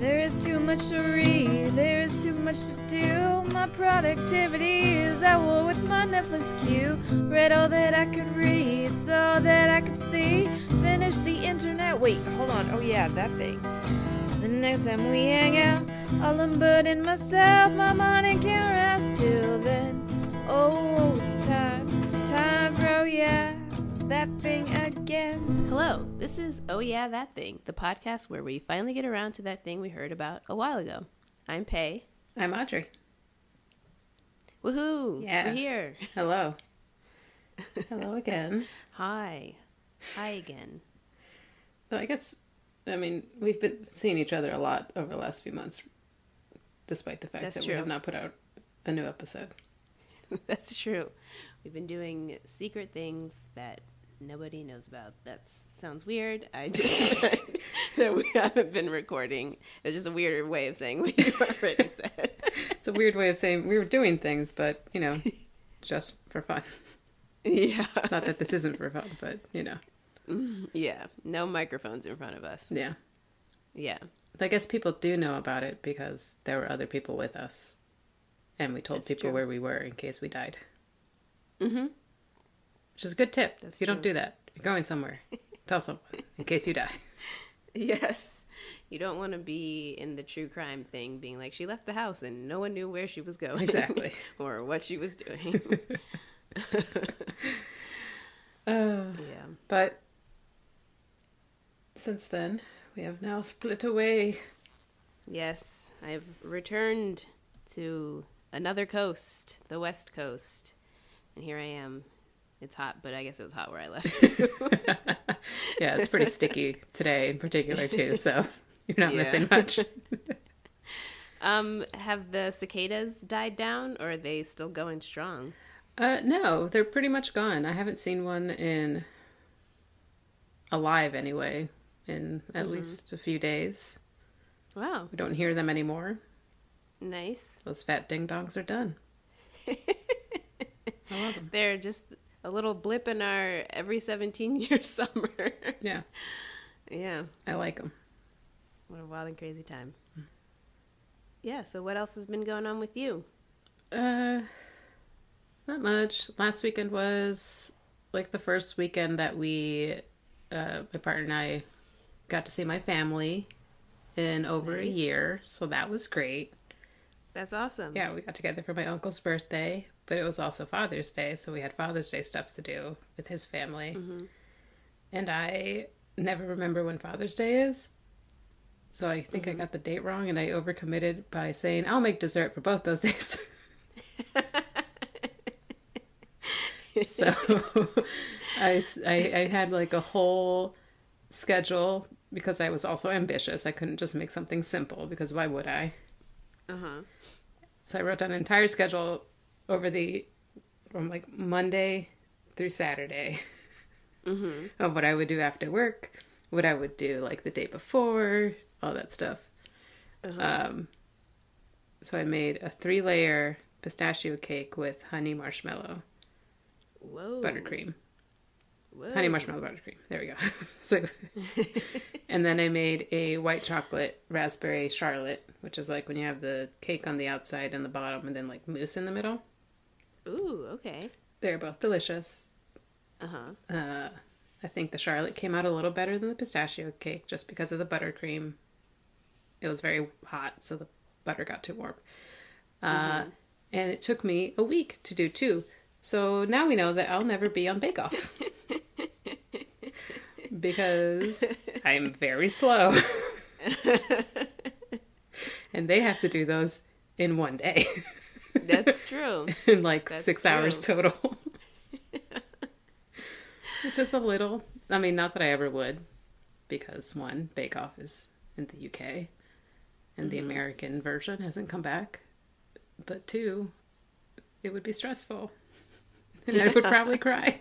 There is too much to read, there is too much to do. My productivity is at war with my Netflix queue. Read all that I could read, saw that I could see. Finish the internet. Wait, hold on. Oh, yeah, that thing. The next time we hang out, I'll unburden myself. My mind can't rest till then. Oh, it's time, it's time for oh yeah, that thing again. Hello, this is Oh Yeah That Thing, the podcast where we finally get around to that thing we heard about a while ago. I'm Pay. I'm Audrey. Woohoo! Yeah. We're here. Hello. Hello again. Hi. Hi again. So I guess, I mean, we've been seeing each other a lot over the last few months, despite the fact That's that true. we have not put out a new episode. That's true. We've been doing secret things that nobody knows about. That sounds weird. I just that we haven't been recording. It's just a weirder way of saying what you already said. It's a weird way of saying we were doing things, but, you know, just for fun. yeah. Not that this isn't for fun, but, you know, Yeah. No microphones in front of us. yeah. Yeah. I guess people do know about it because there were other people with us. And we told That's people true. where we were in case we died. Mm-hmm. Which is a good tip. That's you don't do that. If you're going somewhere, tell someone in case you die. Yes. You don't want to be in the true crime thing, being like, she left the house and no one knew where she was going. Exactly. or what she was doing. Uh, yeah. but since then, we have now split away. Yes. I've returned to another coast, the West Coast. And here I am. It's hot, but I guess it was hot where I left. Yeah, it's pretty sticky today in particular too, so you're not Yeah. missing much. um, have the cicadas died down or are they still going strong? Uh, no, they're pretty much gone. I haven't seen one in alive anyway in at least a few days. Wow. We don't hear them anymore. Nice. Those fat ding dongs are done. I love them. They're just a little blip in our every 17 year summer. Yeah, yeah. I like them. What a wild and crazy time. Yeah, so what else has been going on with you? Uh, not much. Last weekend was like the first weekend that we, uh, my partner and I, got to see my family in over a year. So that was great. That's awesome. Yeah, we got together for my uncle's birthday, but it was also Father's Day, so we had Father's Day stuff to do with his family. And I never remember when Father's Day is. So I think I got the date wrong and I overcommitted by saying I'll make dessert for both those days. so I I had like a whole schedule because I was also ambitious. I couldn't just make something simple because why would I? Uh huh. So I wrote down an entire schedule over the from like Monday through Saturday Mm-hmm. of what I would do after work, what I would do like the day before, all that stuff. Uh-huh. Um, so I made a three layer pistachio cake with honey marshmallow Whoa. buttercream. Whoa. Honey marshmallow buttercream. There we go. so, and then I made a white chocolate raspberry charlotte, which is like when you have the cake on the outside and the bottom, and then like mousse in the middle. Ooh, okay. They're both delicious. Uh huh. Uh, I think the charlotte came out a little better than the pistachio cake just because of the buttercream. It was very hot, so the butter got too warm. Uh, and it took me a week to do two. So now we know that I'll never be on Bake Off. because I'm very slow. and they have to do those in one day. That's true. in like That's six hours total. Which is a little. I mean, not that I ever would, because one, Bake Off is in the UK, and the Mm-hmm. American version hasn't come back. But two, it would be stressful, and I would probably cry.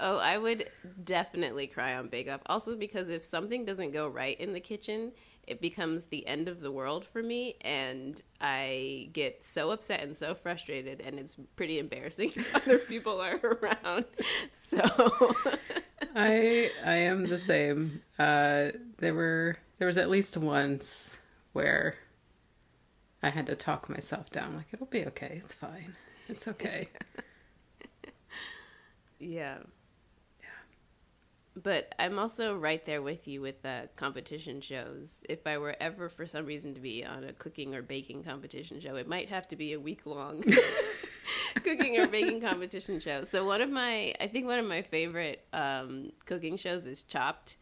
Oh, I would definitely cry on Bake Off. Also, because if something doesn't go right in the kitchen, it becomes the end of the world for me, and I get so upset and so frustrated, and it's pretty embarrassing other people are around. So, I I am the same. Uh, there were there was at least once where I had to talk myself down. Like it'll be okay. It's fine. It's okay. Yeah. But I'm also right there with you with the competition shows. If I were ever, for some reason, to be on a cooking or baking competition show, it might have to be a week long cooking or baking competition show. So one of my, I think one of my favorite um, cooking shows is Chopped,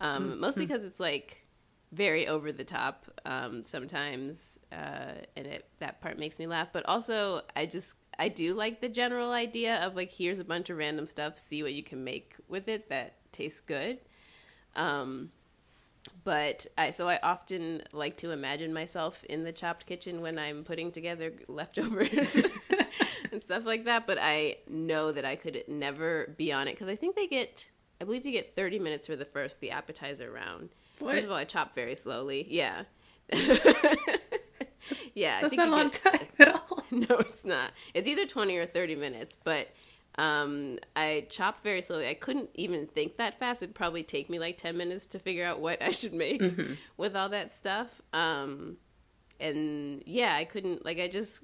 um, mostly because it's like very over the top um, sometimes, uh, and it that part makes me laugh. But also, I just I do like the general idea of like here's a bunch of random stuff, see what you can make with it that tastes good. Um, but I so I often like to imagine myself in the chopped kitchen when I'm putting together leftovers and stuff like that. But I know that I could never be on it because I think they get I believe you get 30 minutes for the first the appetizer round. What? First of all, I chop very slowly. Yeah. yeah, I That's not a long get- time at all. no, it's not. It's either 20 or 30 minutes, but um, I chop very slowly. I couldn't even think that fast. It'd probably take me like 10 minutes to figure out what I should make with all that stuff. Um, and yeah, I couldn't, like, I just,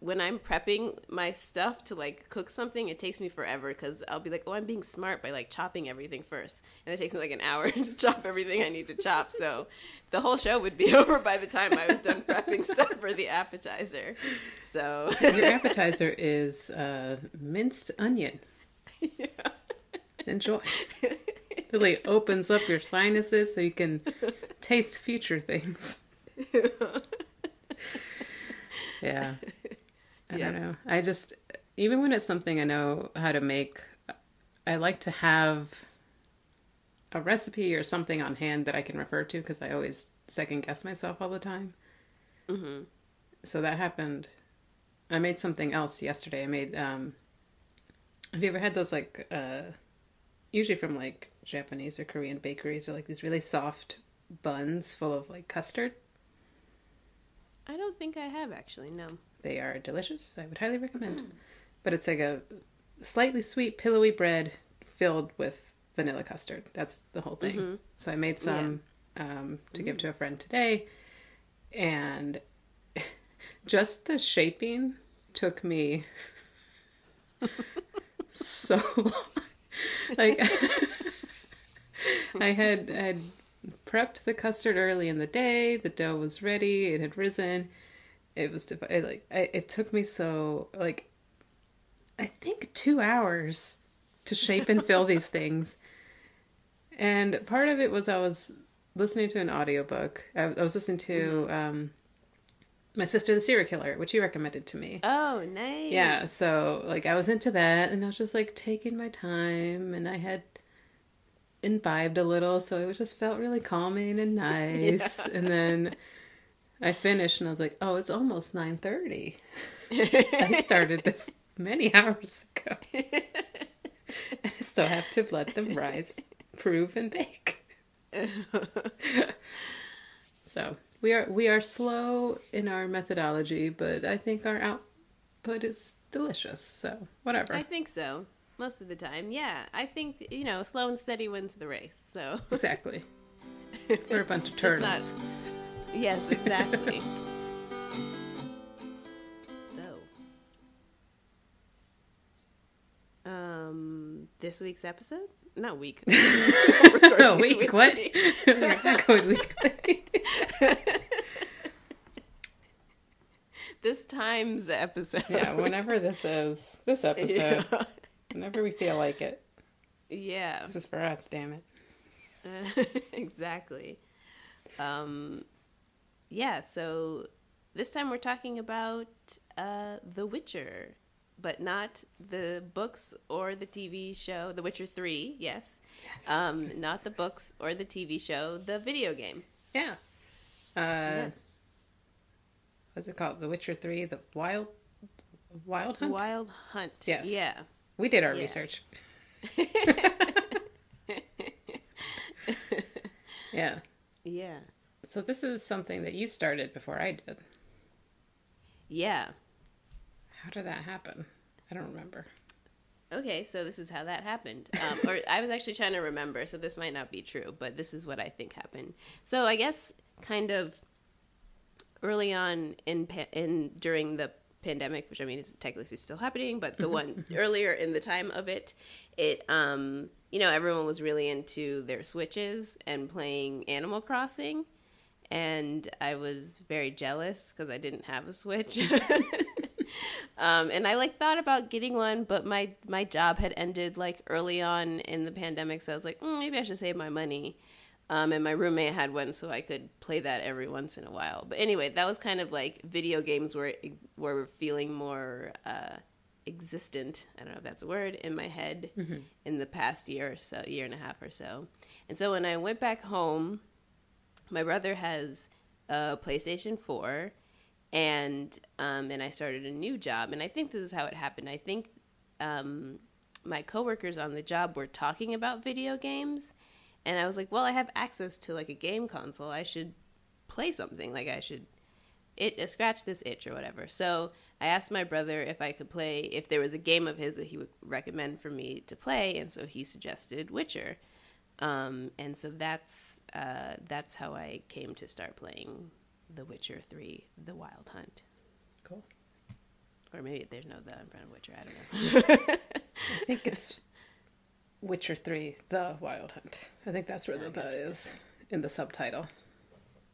when I'm prepping my stuff to like cook something, it takes me forever because I'll be like, oh, I'm being smart by like chopping everything first. And it takes me like an hour to chop everything I need to chop. So the whole show would be over by the time I was done prepping stuff for the appetizer. So Your appetizer is uh, minced onion. Enjoy. It really opens up your sinuses so you can taste future things. Yeah. I don't know. I just, even when it's something I know how to make, I like to have a recipe or something on hand that I can refer to because I always second guess myself all the time. hmm So that happened. I made something else yesterday. I made, um, have you ever had those like, uh, usually from like Japanese or Korean bakeries or like these really soft buns full of like custard? I don't think I have actually. No. They are delicious. I would highly recommend. But it's like a slightly sweet, pillowy bread filled with vanilla custard. That's the whole thing. So I made some um, to give to a friend today, and just the shaping took me so long. like I had I had prepped the custard early in the day. The dough was ready. It had risen. It was div- it, like I, it took me so like I think two hours to shape and fill these things. And part of it was I was listening to an audiobook. I, I was listening to um, my sister the serial killer, which you recommended to me. Oh, nice. Yeah, so like I was into that and I was just like taking my time and I had imbibed a little, so it just felt really calming and nice. And then I finished and I was like, "Oh, it's almost 9:30. I started this many hours ago." and I still have to let them rise, prove and bake. so, we are we are slow in our methodology, but I think our output is delicious. So, whatever. I think so. Most of the time, yeah. I think you know, slow and steady wins the race. So Exactly. We're a bunch of turtles. Yes, exactly. so, um, this week's episode? Not week. Oh, week, what? We're not going weekly. this time's episode. yeah, whenever this is, this episode, Yeah. whenever we feel like it. yeah. This is for us, damn it. Uh, exactly. Um, yeah, so this time we're talking about uh, The Witcher, but not the books or the TV show. The Witcher 3, yes. Yes. Um, not the books or the TV show, the video game. yeah. Uh, What's it called? The Witcher 3, The Wild Wild Hunt? Wild Hunt. Yes. Yeah. We did our Yeah. research. yeah. Yeah. So this is something that you started before I did. Yeah. How did that happen? I don't remember. Okay, so this is how that happened. Um, or I was actually trying to remember, so this might not be true, but this is what I think happened. So I guess kind of early on in pa- in during the pandemic, which I mean is technically still happening, but the one earlier in the time of it, it um you know everyone was really into their switches and playing Animal Crossing, and I was very jealous because I didn't have a Switch. um, and I like thought about getting one, but my my job had ended like early on in the pandemic, so I was like, mm, maybe I should save my money. Um, and my roommate had one, so I could play that every once in a while. But anyway, that was kind of like video games were were feeling more uh, existent. I don't know if that's a word in my head in the past year or so, year and a half or so. And so when I went back home, my brother has a PlayStation Four, and um, and I started a new job. And I think this is how it happened. I think um, my coworkers on the job were talking about video games, and I was like, well, I have access to like a game console. I should play something. Like I should it uh, scratch this itch or whatever. So I asked my brother if I could play if there was a game of his that he would recommend for me to play, and so he suggested Witcher. Um, and so that's uh, that's how I came to start playing The Witcher Three: The Wild Hunt. Cool. Or maybe there's no the in front of Witcher. I don't know. I think it's Witcher 3, The Wild Hunt. I think that's where the the is in the subtitle.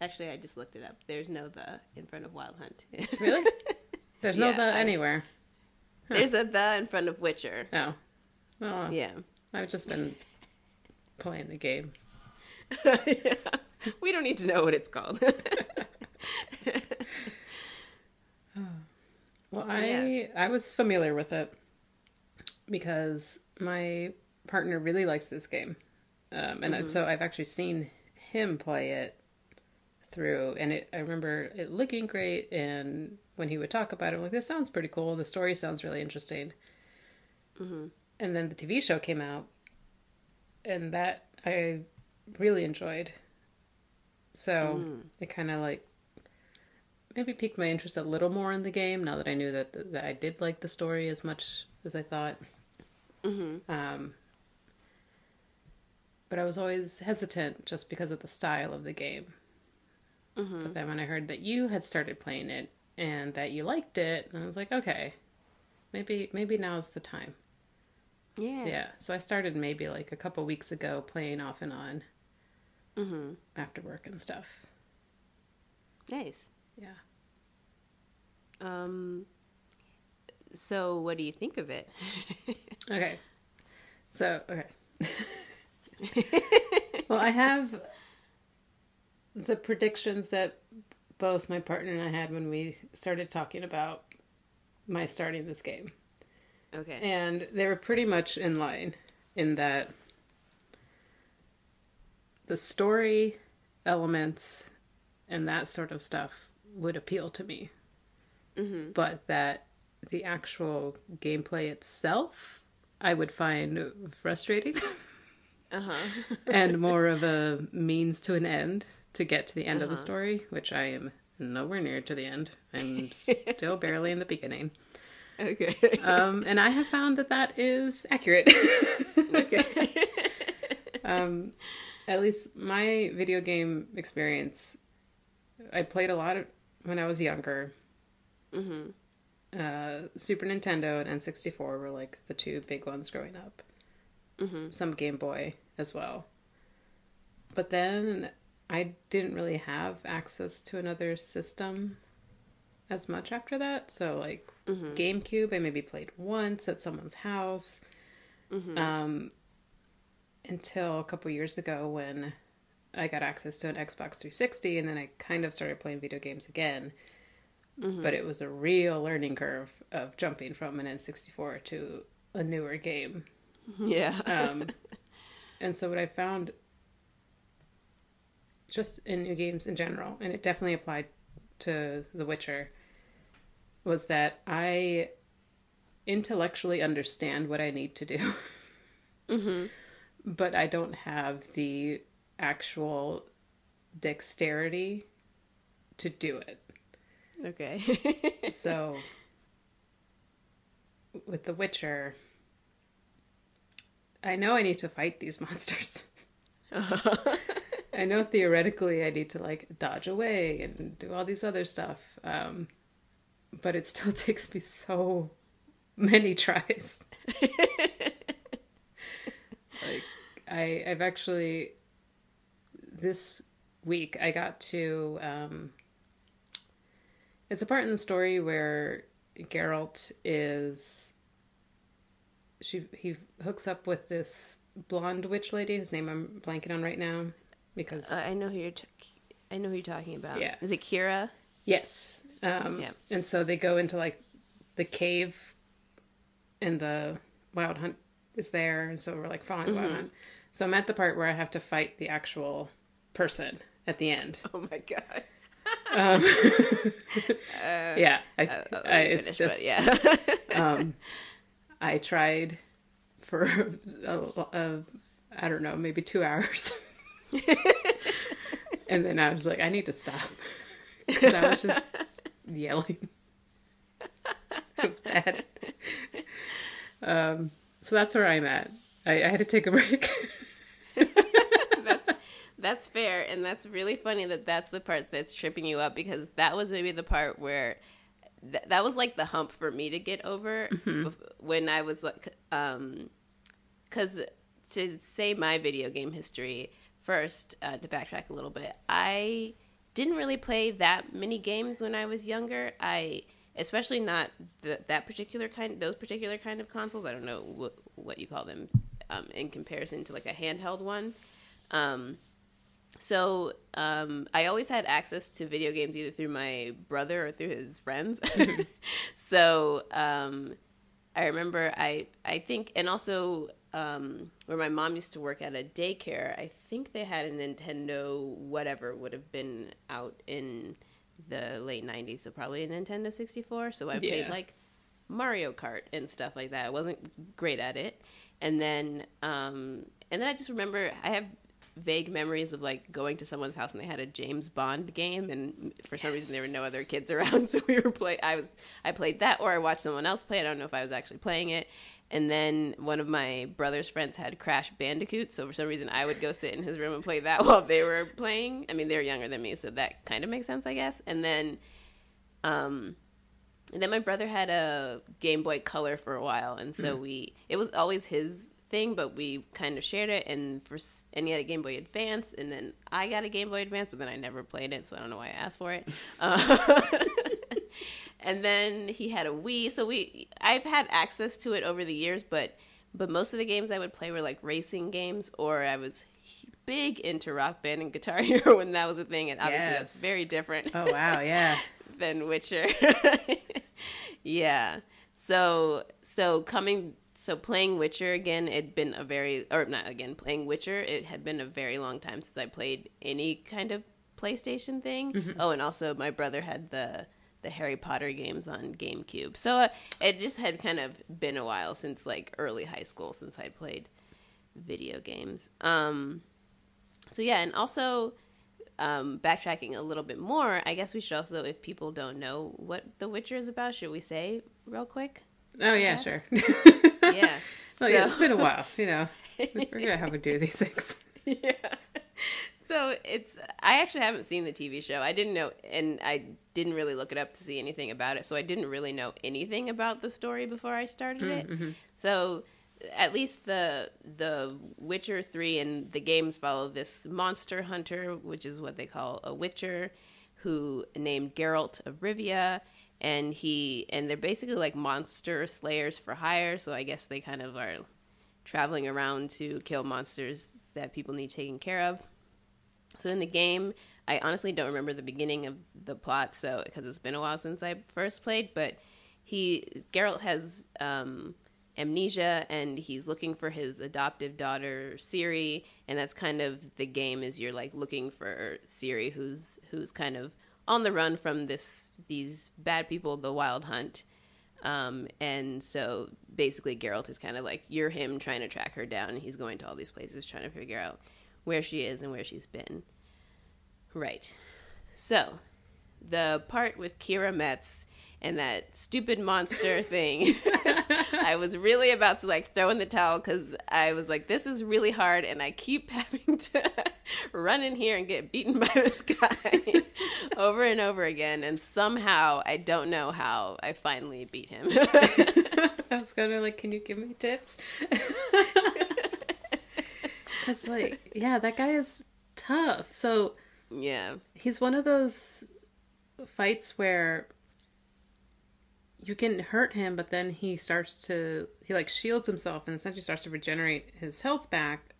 Actually, I just looked it up. There's no the in front of Wild Hunt. Really? There's no Yeah, the I- anywhere. There's a the in front of Witcher. Oh. Well, Yeah. I've just been playing the game. Yeah. We don't need to know what it's called. Well, I I was familiar with it because my partner really likes this game, um, and I- so I've actually seen him play it through, and it I remember it looking great. And when he would talk about it, I'm like, "This sounds pretty cool. The story sounds really interesting." And then the TV show came out, and that I really enjoyed. So hmm. it kind of like maybe piqued my interest a little more in the game now that I knew that that I did like the story as much as I thought. Mm-hmm. Um, but I was always hesitant just because of the style of the game. Mm-hmm. But then when I heard that you had started playing it and that you liked it, I was like, okay, maybe maybe now's the time. yeah. Yeah. So I started maybe like a couple weeks ago playing off and on after work and stuff. Nice. Yeah. Um. So, what do you think of it? Okay. So, okay. well, I have the predictions that both my partner and I had when we started talking about my starting this game. okay. And they were pretty much in line in that the story elements and that sort of stuff would appeal to me. But that the actual gameplay itself, I would find frustrating Uh huh. and more of a means to an end to get to the end of the story, which I am nowhere near to the end. I'm still barely in the beginning. okay. Um, and I have found that that is accurate. okay. um, at least my video game experience, I played a lot of, when I was younger. Mhm. Uh, Super Nintendo and N64 were like the two big ones growing up. Mhm. Some Game Boy as well. But then I didn't really have access to another system as much after that. So, like GameCube, I maybe played once at someone's house. Um, until a couple years ago when I got access to an Xbox 360, and then I kind of started playing video games again. But it was a real learning curve of jumping from an N64 to a newer game. Yeah. Um, and so what I found just in new games in general, and it definitely applied to The Witcher, was that I intellectually understand what I need to do. But I don't have the actual dexterity to do it. okay. So with The Witcher, I know I need to fight these monsters. I know theoretically I need to like dodge away and do all these other stuff. Um, but it still takes me so many tries. I I've actually this week I got to um it's a part in the story where Geralt is she he hooks up with this blonde witch lady whose name I'm blanking on right now because Uh, I know who you're. T- I know who you're talking about. Yeah. Is it Keira? yes um Yeah. and so they go into like the cave and the wild hunt is there and so we're like following the wild hunt so I'm at the part where I have to fight the actual person at the end Oh my god. yeah I, Uh, I'll I, it's just yeah. um, I tried for a, a, I don't know, maybe two hours. and then I was like, I need to stop. Because I was just yelling. it was bad. Um, so that's where I'm at. I, I had to take a break. that's that's fair, and that's really funny that that's the part that's tripping you up because that was maybe the part where th- that was like the hump for me to get over bef- when I was like, um, because to say my video game history first, uh, to backtrack a little bit, I didn't really play that many games when I was younger. I especially not th- that particular kind, those particular kind of consoles. I don't know what what you call them um, in comparison to like a handheld one. Um, so um, I always had access to video games either through my brother or through his friends. so um, I remember I I think and also um, where my mom used to work at a daycare. I think they had a Nintendo whatever would have been out in the late '90s, so probably a Nintendo 64. So I played Yeah. like Mario Kart and stuff like that. I wasn't great at it, and then um, and then I just remember I have vague memories of like going to someone's house and they had a James Bond game, and for some reason there were no other kids around, so we were play. I was I played that, or I watched someone else play. I don't know if I was actually playing it. And then one of my brother's friends had Crash Bandicoot, so for some reason I would go sit in his room and play that while they were playing. I mean, they were younger than me, so that kind of makes sense, I guess. And then, um, and then my brother had a Game Boy Color for a while, and so we it was always his thing, but we kind of shared it. And for and he had a Game Boy Advance, and then I got a Game Boy Advance, but then I never played it, so I don't know why I asked for it. Uh, and then he had a Wii, so we I've had access to it over the years, but but most of the games I would play were like racing games, or I was big into Rock Band and Guitar Hero when that was a thing, and obviously that's very different Oh, wow. Yeah. Than Witcher. yeah. So so coming so playing Witcher again, it'd been a very or not again playing Witcher. It had been a very long time since I played any kind of PlayStation thing. Oh, and also my brother had the the Harry Potter games on GameCube. So uh, it just had kind of been a while since like early high school since I played video games. Um so yeah, and also um, backtracking a little bit more, I guess we should also, if people don't know what The Witcher is about, should we say real quick? Oh, yeah, Yes. sure. Yeah. Oh, yeah, it's been a while, you know. We're going to have to do these things. yeah. So it's I actually haven't seen the TV show. I didn't know and I didn't really look it up to see anything about it. So I didn't really know anything about the story before I started it. So at least the the Witcher 3 and the games follow this monster hunter, which is what they call a witcher who named Geralt of Rivia and he and they're basically like monster slayers for hire, so I guess they kind of are traveling around to kill monsters that people need taken care of. So in the game, I honestly don't remember the beginning of the plot, so because it's been a while since I first played. But he Geralt has um, amnesia, and he's looking for his adoptive daughter Ciri, and that's kind of the game. Is you're like looking for Ciri, who's who's kind of on the run from this these bad people, the Wild Hunt. Um, and so basically, Geralt is kind of like you're him trying to track her down. He's going to all these places trying to figure out where she is and where she's been. Right. So, the part with Keira Metz and that stupid monster thing, I was really about to like throw in the towel because I was like, this is really hard, and I keep having to run in here and get beaten by this guy over and over again. And somehow, I don't know how, I finally beat him. I was gonna like, can you give me tips? It's like, yeah, that guy is tough. So yeah. he's one of those fights where you can hurt him, but then he starts to he like shields himself and essentially starts to regenerate his health back.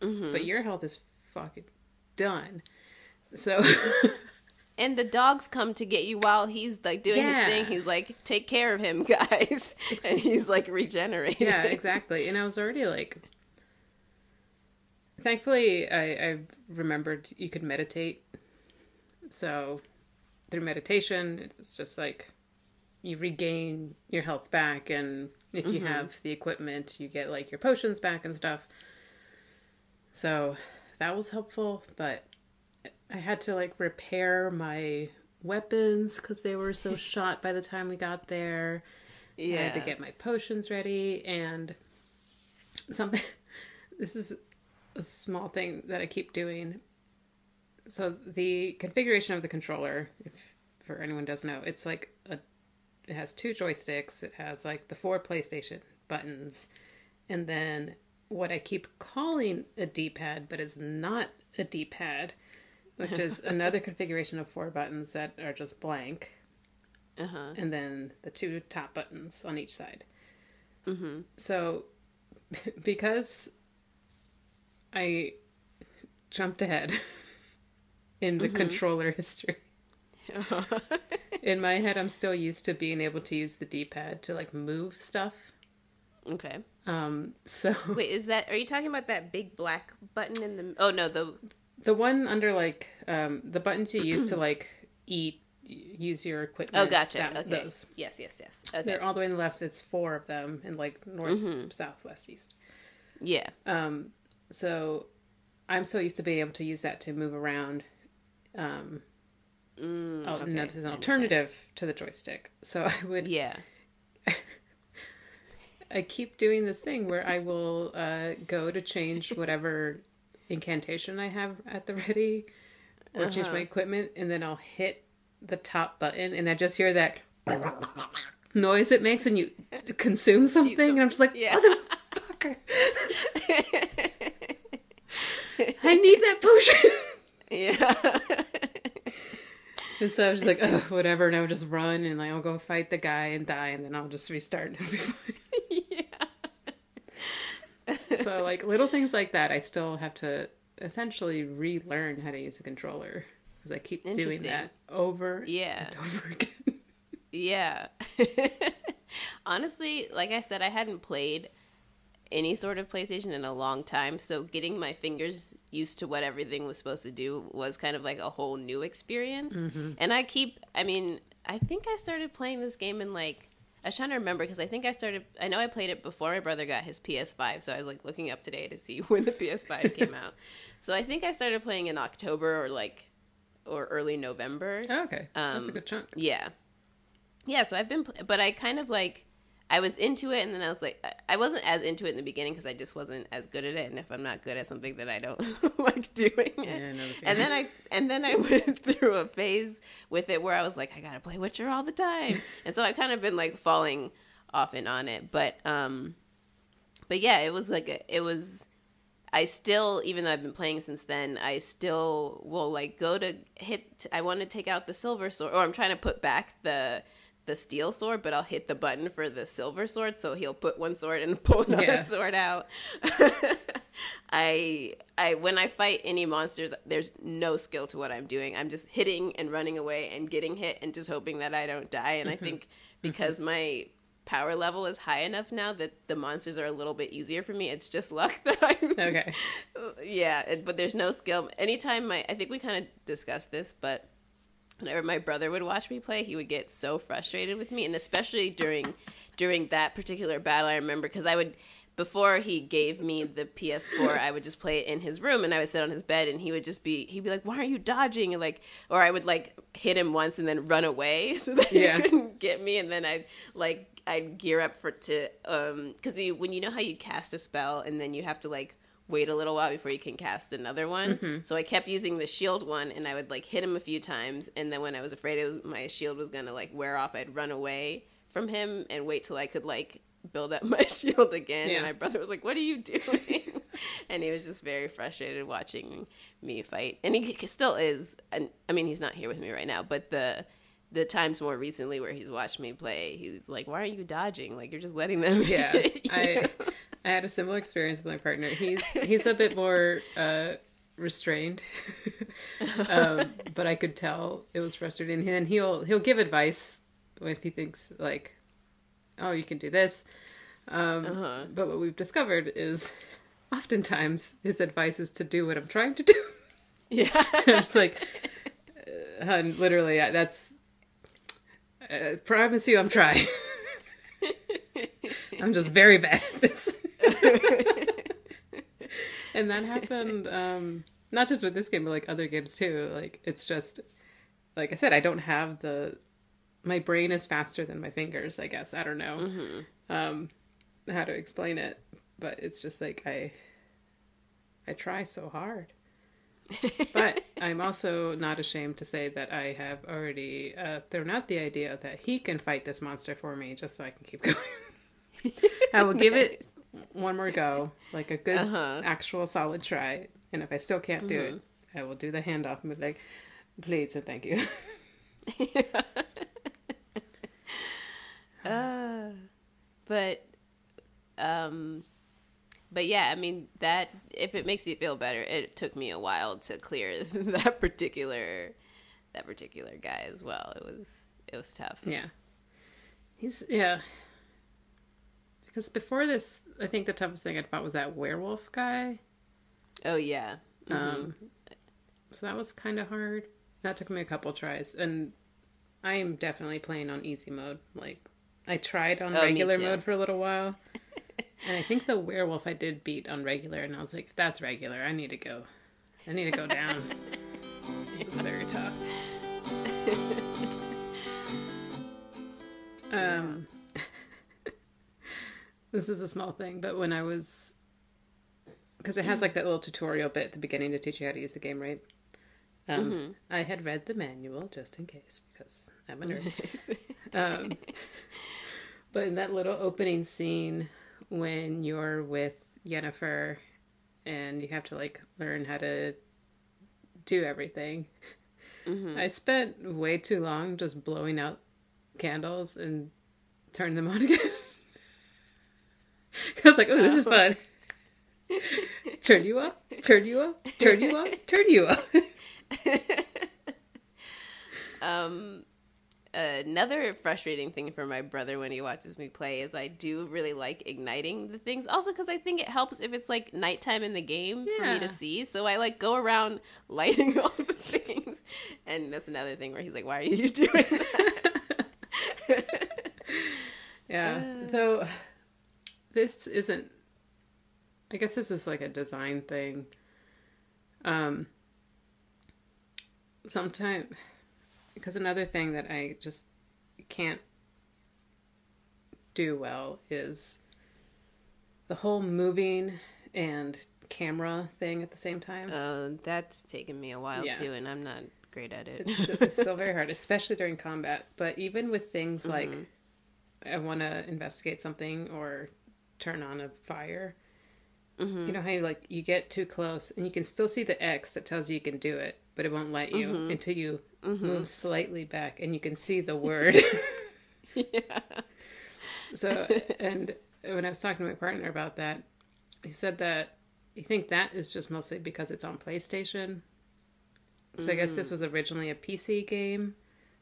Mm-hmm. But your health is fucking done. So And the dogs come to get you while he's like doing Yeah. his thing. He's like, take care of him, guys. and he's like regenerating. yeah, exactly. And I was already like, thankfully, I, I remembered you could meditate. So through meditation, it's just like you regain your health back, and if you mm-hmm. have the equipment, you get like your potions back and stuff. So that was helpful, but I had to like repair my weapons because they were so shot by the time we got there. yeah I had to get my potions ready and something this is a small thing that I keep doing. So the configuration of the controller, if for anyone doesn't know, it's like it has two joysticks, it has like the four PlayStation buttons, and then what I keep calling a D-pad, but is not a D-pad, which is another configuration of four buttons that are just blank Uh-huh. and then the two top buttons on each side. Mm-hmm. So, because I jumped ahead in the controller history, in my head, I'm still used to being able to use the D-pad to like move stuff. Okay. Um, so Wait, is that, are you talking about that big black button in the, oh no, the, the one under like um, the buttons you use to like eat, use your equipment. oh, gotcha. that- okay. Those. Yes, yes, yes. Okay. They're all the way on the left. It's four of them in like north, south, west, east. yeah. Um, so I'm so used to being able to use that to move around. Um, Mm, oh, okay, that's an alternative to the joystick. So I would, Yeah. I keep doing this thing where I will uh, go to change whatever incantation I have at the ready, or change Uh-huh. my equipment, and then I'll hit the top button, and I just hear that noise it makes when you consume something, and I'm just like, Yeah. motherfucker, I need that potion. Yeah. And so I was just like, oh, whatever, and I would just run and like I'll go fight the guy and die, and then I'll just restart. And be fine. so like little things like that, I still have to essentially relearn how to use a controller because I keep doing that over Yeah. and over again. Yeah. Honestly, like I said, I hadn't played any sort of PlayStation in a long time, so getting my fingers used to what everything was supposed to do was kind of like a whole new experience. And I keep, I mean, I think I started playing this game in like, I was trying to remember because I think I started, I know I played it before my brother got his PS5, so I was like looking up today to see when the PS5 came out. So I think I started playing in October or like, or early November. Oh, okay, that's a Um, good chunk. Yeah. Yeah, so I've been, but I kind of like, I was into it, and then I was like, I- wasn't as into it in the beginning because I just wasn't as good at it, and if I'm not good at something, then I don't like doing it. Yeah, I know the and then I, and then I went through a phase with it where I was like, I gotta play Witcher all the time, and so I've kind of been like falling off and on it, but um, but yeah, it was like a, it was. I still, even though I've been playing since then, I still will like go to hit. I want to take out the silver sword, or I'm trying to put back the the steel sword, but I'll hit the button for the silver sword, so he'll put one sword and pull another Yeah. sword out. I I when I fight any monsters, there's no skill to what I'm doing. I'm just hitting and running away and getting hit and just hoping that I don't die. And I mm-hmm. think mm-hmm. because my power level is high enough now that the monsters are a little bit easier for me. It's just luck that I'm Okay, yeah, but there's no skill. Anytime my, I think we kind of discussed this, but whenever my brother would watch me play, he would get so frustrated with me, and especially during during that particular battle, I remember because I would before he gave me the PS4, I would just play it in his room and I would sit on his bed and he would just be he'd be like, "Why aren't you dodging?" and like or I would like hit him once and then run away so that Yeah. he couldn't get me and then I'd like I'd gear up for to um cuz when you know how you cast a spell and then you have to like wait a little while before you can cast another one. Mm-hmm. So I kept using the shield one and I would like hit him a few times and then when I was afraid it was my shield was going to like wear off, I'd run away from him and wait till I could like build up my shield again. Yeah. And my brother was like, "What are you doing?" and he was just very frustrated watching me fight. And he still is. And I mean, he's not here with me right now, but the the times more recently where he's watched me play, he's like, "Why aren't you dodging? Like you're just letting them." Yeah, you." I had a similar experience with my partner. He's he's a bit more uh, restrained, um, but I could tell it was frustrating. And he'll he'll give advice if he thinks like, "Oh, you can do this." Um, Uh-huh. But what we've discovered is, oftentimes his advice is to do what I'm trying to do. yeah. it's like, uh, hun, literally, I- that's. I promise you, I'm trying. I'm just very bad at this. and that happened um, not just with this game, but like other games too. Like it's just, like I said, I don't have the. My brain is faster than my fingers. I guess I don't know um, how to explain it, but it's just like I. I try so hard but I'm also not ashamed to say that I have already uh, thrown out the idea that he can fight this monster for me just so I can keep going. I will give it one more go, like a good, Uh-huh. actual solid try. And if I still can't do it, I will do the handoff and be like, please and thank you. Uh, but um but yeah, I mean that if it makes you feel better, it took me a while to clear that particular that particular guy as well. It was it was tough. yeah. He's, yeah. Because before this, I think the toughest thing I'd fought was that werewolf guy. Oh yeah. Um, so that was kind of hard. That took me a couple tries, and I am definitely playing on easy mode. Like I tried on Oh, regular mode for a little while, and I think the werewolf I did beat on regular, and I was like, if "That's regular. I need to go. I need to go down." it was very tough. um, this is a small thing, but when I was because it has like that little tutorial bit at the beginning to teach you how to use the game, right? Um, I had read the manual just in case because I'm a nerd. um, but in that little opening scene when you're with Yennefer and you have to like learn how to do everything, I spent way too long just blowing out candles and turning them on again. I was like, oh, this is fun. turn you up, turn you up, turn you up, turn you up. Um another frustrating thing for my brother when he watches me play is I do really like igniting the things. Also because I think it helps if it's like nighttime in the game for me to see. So I like go around lighting all the things. And that's another thing where he's like, "Why are you doing that?" Yeah. Though this isn't I guess this is like a design thing. Um sometimes because another thing that I just can't do well is the whole moving and camera thing at the same time. Uh, that's taken me a while Yeah. too, and I'm not great at it. it's, still, it's still very hard, especially during combat. But even with things like I want to investigate something or turn on a fire, mm-hmm. you know how you like you get too close and you can still see the X that tells you you can do it, but it won't let you mm-hmm. until you mm-hmm. move slightly back and you can see the word. yeah. So, and when I was talking to my partner about that, he said that he think that is just mostly because it's on PlayStation. So I guess this mm. was originally a PC game,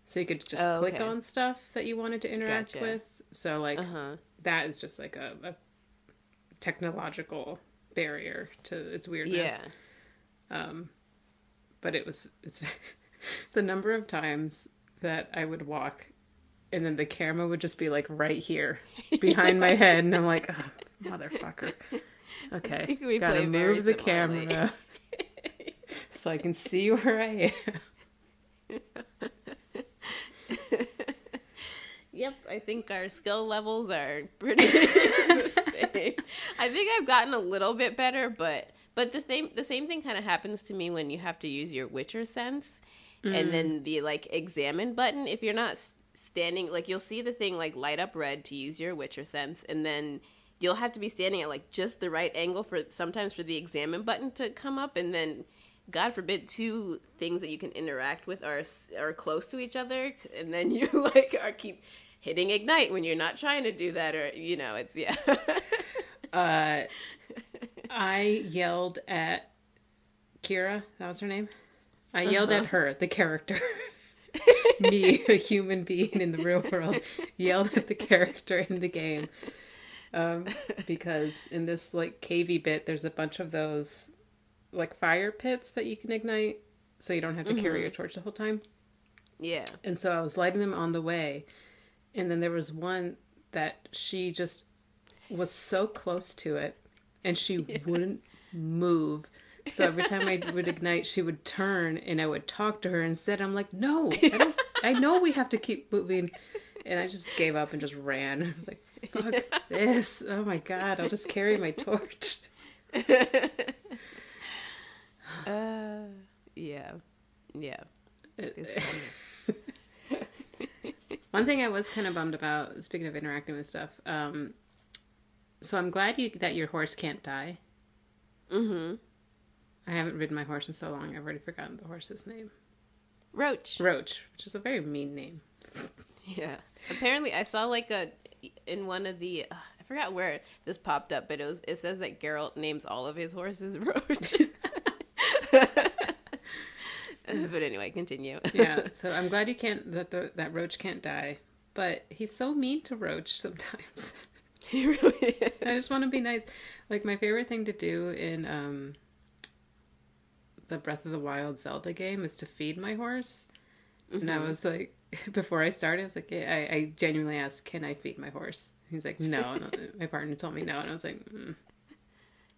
so you could just Oh, click okay. on stuff that you wanted to interact Gotcha. with. So like Uh huh. that is just like a, a technological barrier to its weirdness. Yeah. Um, but it was it's the number of times that I would walk and then the camera would just be like right here behind my head and I'm like "Oh, Motherfucker. Okay. We Gotta move the similarly. camera so I can see where I am. Yep, I think our skill levels are pretty the same. I think I've gotten a little bit better, but but the same the same thing kind of happens to me when you have to use your Witcher sense, and then mm. the like examine button. If you're not standing, like you'll see the thing like light up red to use your Witcher sense, and then you'll have to be standing at like just the right angle for sometimes for the examine button to come up, and then. God forbid, two things that you can interact with are are close to each other, and then you like are keep hitting ignite when you're not trying to do that, or you know, it's yeah. Uh, I yelled at Keira. That was her name. I yelled at her, the character. Me, a human being in the real world, yelled at the character in the game. Um, because in this like cavey bit, there's a bunch of those like fire pits that you can ignite, so you don't have to carry your torch the whole time. yeah. And so I was lighting them on the way. And then there was one that she just was so close to it and she wouldn't move. So every time I would ignite, she would turn and I would talk to her instead. I'm like, no, I don't, I know we have to keep moving. And I just gave up and just ran. I was like, fuck this. Oh my God, I'll just carry my torch. Uh, yeah. Yeah. It's funny. One thing I was kind of bummed about, speaking of interacting with stuff, um, so I'm glad you that your horse can't die. mm-hmm. I haven't ridden my horse in so long. I've already forgotten the horse's name. Roach. Roach, which is a very mean name. Yeah. Apparently, I saw like a in one of the uh, I forgot where this popped up, but it was it says that Geralt names all of his horses Roach. but anyway, continue. Yeah, so I'm glad you can't that the, that Roach can't die, but he's so mean to Roach sometimes. he really is. I just want to be nice. Like my favorite thing to do in um the Breath of the Wild Zelda game is to feed my horse. And I was like, before I started, I was like, I, I genuinely asked, "Can I feed my horse?" He's like, "No." And my partner told me no, and I was like, mm,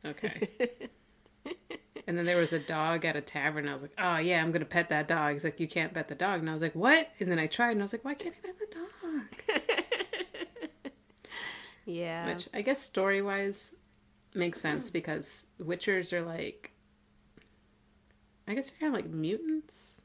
"Okay." And then there was a dog at a tavern. And I was like, "Oh yeah, I'm gonna pet that dog." He's like, "You can't pet the dog," and I was like, "What?" And then I tried, and I was like, "Why can't I pet the dog?" Yeah. Which I guess story wise makes sense hmm. because Witchers are like, I guess they're kind of like mutants.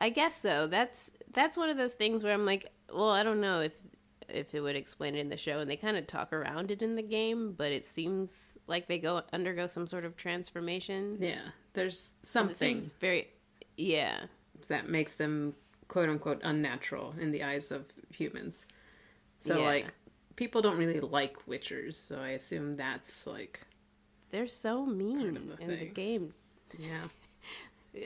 I guess so. That's that's one of those things where I'm like, well, I don't know if if it would explain it in the show, and they kind of talk around it in the game, but it seems like they go undergo some sort of transformation. Yeah, there's something very, yeah, that makes them quote unquote unnatural in the eyes of humans. So Yeah. like people don't really like Witchers, so I assume that's like they're so mean the in the game. yeah.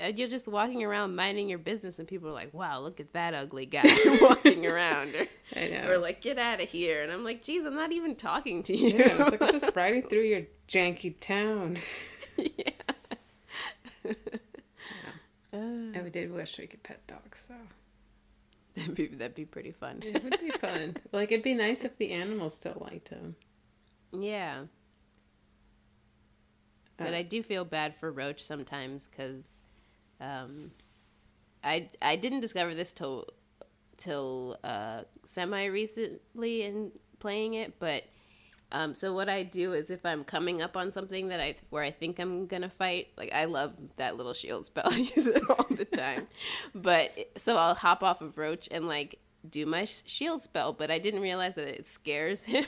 Uh, You're just walking around minding your business, and people are like, "Wow, look at that ugly guy walking around," or, I know. or like, "Get out of here!" And I'm like, "Geez, I'm not even talking to you." yeah, it's like I'm just riding through your janky town. Uh, I did wish we could pet dogs though. that'd be that'd be pretty fun. It would be fun. like it'd be nice if the animals still liked him. Yeah. But Uh, I do feel bad for Roach sometimes because um, I I didn't discover this till till uh, semi recently in playing it. But um, so what I do is if I'm coming up on something that I where I think I'm gonna fight, like I love that little shield spell. I use it all the time. but so I'll hop off of Roach and like do my shield spell, but I didn't realize that it scares him.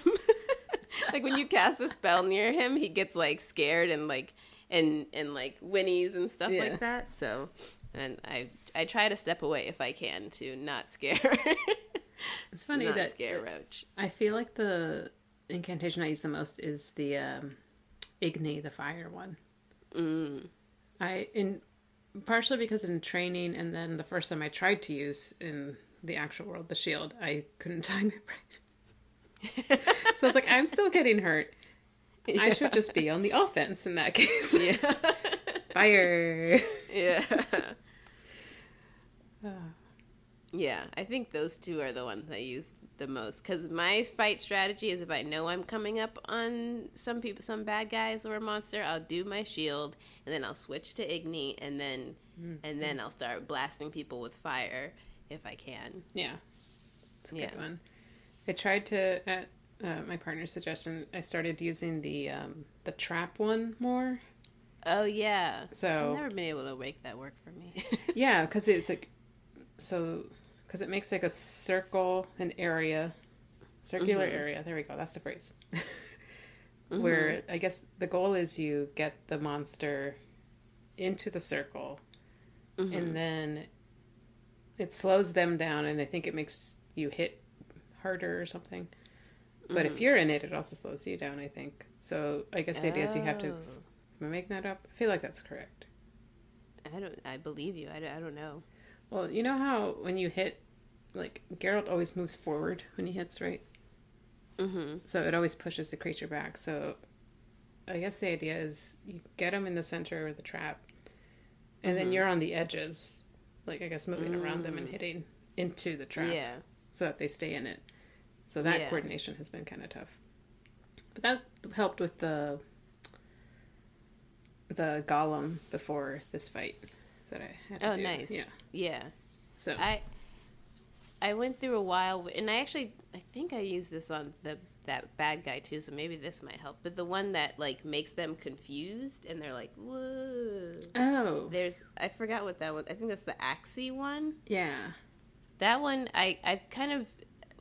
like when you cast a spell near him, he gets like scared and like and and like whinnies and stuff Yeah. like that. So, and I I try to step away if I can to not scare. It's funny not that scare Roach. I feel like the incantation I use the most is the um, Igni, the fire one. Mm. I in partially because in training, and then the first time I tried to use in the actual world the shield, I couldn't time it right. so I was like, I'm still getting hurt. I should just be on the offense in that case. Yeah, Fire. yeah, yeah. I think those two are the ones I use the most because my fight strategy is if I know I'm coming up on some people, some bad guys or a monster, I'll do my shield and then I'll switch to Igni and then mm-hmm. and then I'll start blasting people with fire if I can. Yeah. It's a good one. I tried to at uh, my partner's suggestion. I started using the um, the trap one more. Oh yeah. So I've never been able to make that work for me. yeah, because it's like so because it makes like a circle, an area, circular Mhm. area. There we go. That's the phrase. Where I guess the goal is you get the monster into the circle, Mhm. and then it slows them down, and I think it makes you hit harder or something. But if Mhm. you're in it, it also slows you down. I think so. I guess the idea is you have to. Oh. Am I making that up? I feel like that's correct. I don't. I believe you. I don't, I don't know. Well, you know how when you hit, like Geralt always moves forward when he hits, right? Mm-hmm. So it always pushes the creature back. So I guess the idea is you get him in the center of the trap, and then Mhm. you're on the edges, like I guess moving around them and Mm. hitting into the trap Yeah. so that they stay in it. So that Yeah. coordination has been kind of tough. But that helped with the the golem before this fight that I had to Oh, do. nice. Yeah. Yeah. So I I went through a while, and I actually I think I used this on the that bad guy too, so maybe this might help. But the one that like makes them confused, and they're like, "Whoa!" oh There's I forgot what that was. I think that's the Axii one. yeah That one I I kind of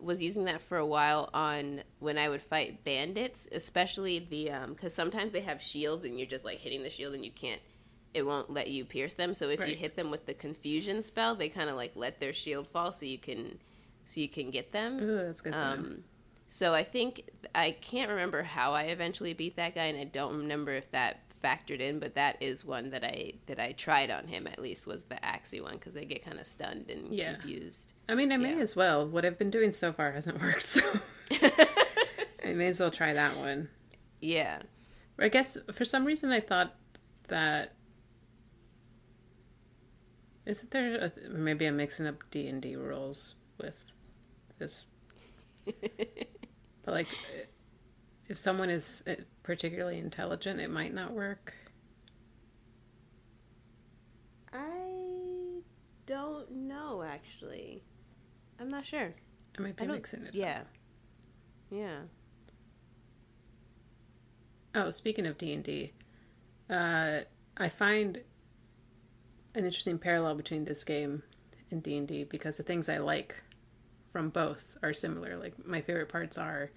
was using that for a while on when I would fight bandits, especially the um because sometimes they have shields and you're just like hitting the shield and you can't it won't let you pierce them. So if you hit them with the confusion spell, they kind of like let their shield fall so you can so you can get them. Ooh, that's good. Um, so I think I can't remember how I eventually beat that guy, and I don't remember if that factored in. But that is one that I that I tried on him at least was the Axii one because they get kind of stunned and Yeah. confused. I mean, I may yeah. as well. What I've been doing so far hasn't worked, so I may as well try that one. Yeah, I guess for some reason I thought that isn't there a, maybe I'm mixing up D and D rules with this, but like if someone is particularly intelligent, it might not work. I don't know actually. I'm not sure. I might be I mixing it. up. yeah, yeah. Oh, speaking of D and D, uh, I find an interesting parallel between this game and D and D because the things I like from both are similar. Like my favorite parts are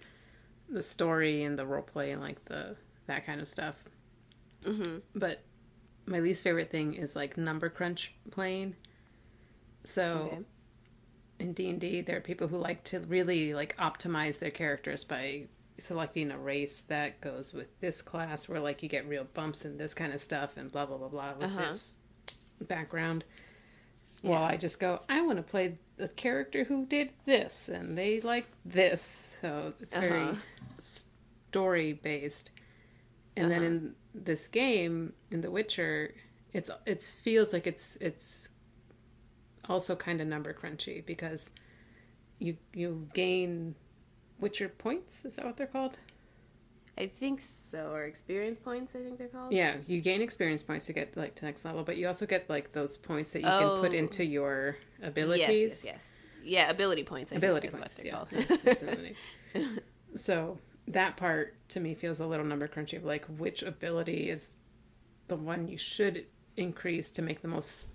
the story and the role play and like the that kind of stuff. hmm But my least favorite thing is like number crunch playing. So Okay. in D&D there are people who like to really like optimize their characters by selecting a race that goes with this class where like you get real bumps and this kind of stuff and blah blah blah blah with Uh-huh. this background. While I just go, I want to play the character who did this and they like this. So it's very Uh-huh. Story based. And then Uh-huh. in this game, in The Witcher, it's it feels like it's it's also kind of number crunchy because you you gain Witcher points. Is that what they're called? I think so. Or experience points, I think they're called. Yeah, you gain experience points to get like to next level, but you also get like those points that you can put Oh. into your abilities. yes, yes. Yeah, ability points. I Ability points, yeah. what they're That's called. the name. so that part to me feels a little number crunchy of like which ability is the one you should increase to make the most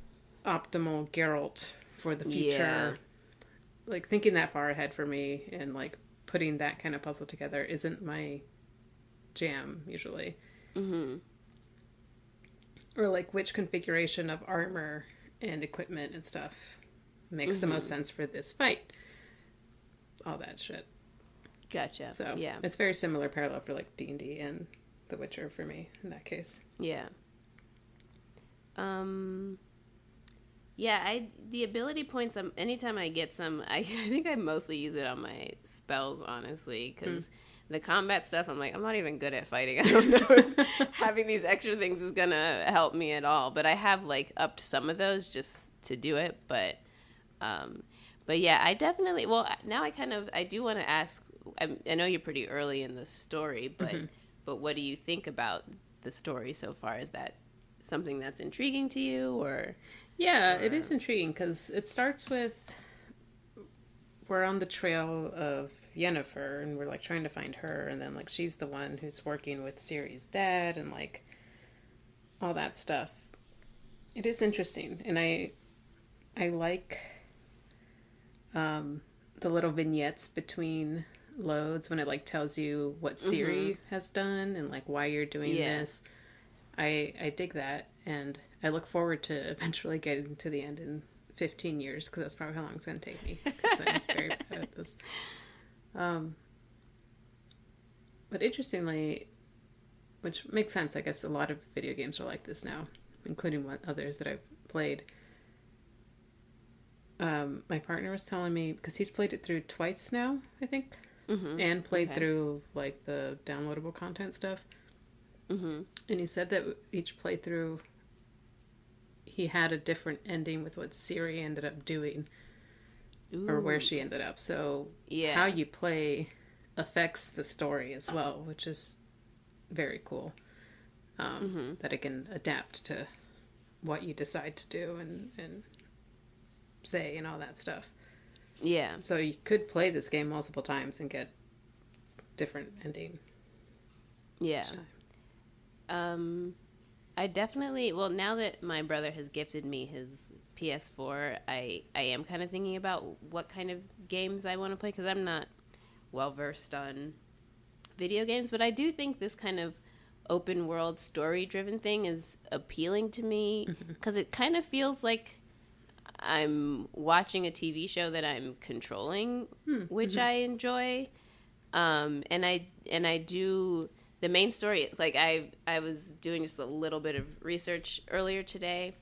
optimal Geralt for the future. Yeah. Like thinking that far ahead for me and like putting that kind of puzzle together isn't my jam usually. hmm Or like which configuration of armor and equipment and stuff makes the most sense for this fight. All that shit. Gotcha. So yeah, it's very similar parallel for like D and D and The Witcher for me in that case. yeah. Um. Yeah, I the ability points. Um, anytime I get some, I, I think I mostly use it on my spells, honestly, because the combat stuff. I'm like, I'm not even good at fighting. I don't know if having these extra things is gonna help me at all. But I have like upped some of those just to do it. But, um, but yeah, I definitely. Well, now I kind of I do want to ask. I, I know you're pretty early in the story, but but what do you think about the story so far? Is that something that's intriguing to you, or Yeah, it is intriguing because it starts with we're on the trail of Yennefer and we're like trying to find her, and then like she's the one who's working with Ciri's dad and like all that stuff. It is interesting, and I I like um, the little vignettes between loads when it like tells you what Ciri has done and like why you're doing Yeah. this. I I dig that, and I look forward to eventually getting to the end in 15 years because that's probably how long it's going to take me. I'm very bad at this. Um, but interestingly, which makes sense, I guess a lot of video games are like this now, including what others that I've played. Um, my partner was telling me because he's played it through twice now, I think, Mhm. and played Okay. through like the downloadable content stuff. Mhm. And he said that each playthrough, he had a different ending with what Ciri ended up doing or where she ended up. So Yeah. how you play affects the story as well, which is very cool. Um, Mm-hmm. That it can adapt to what you decide to do and, and say and all that stuff. Yeah. So you could play this game multiple times and get different ending Yeah. Um, I definitely. Well, now that my brother has gifted me his PS4, I I am kind of thinking about what kind of games I want to play because I'm not well versed on video games, but I do think this kind of open world story driven thing is appealing to me because it kind of feels like I'm watching a TV show that I'm controlling, which I enjoy. Um, and I and I do the main story. Like I I was doing just a little bit of research earlier today,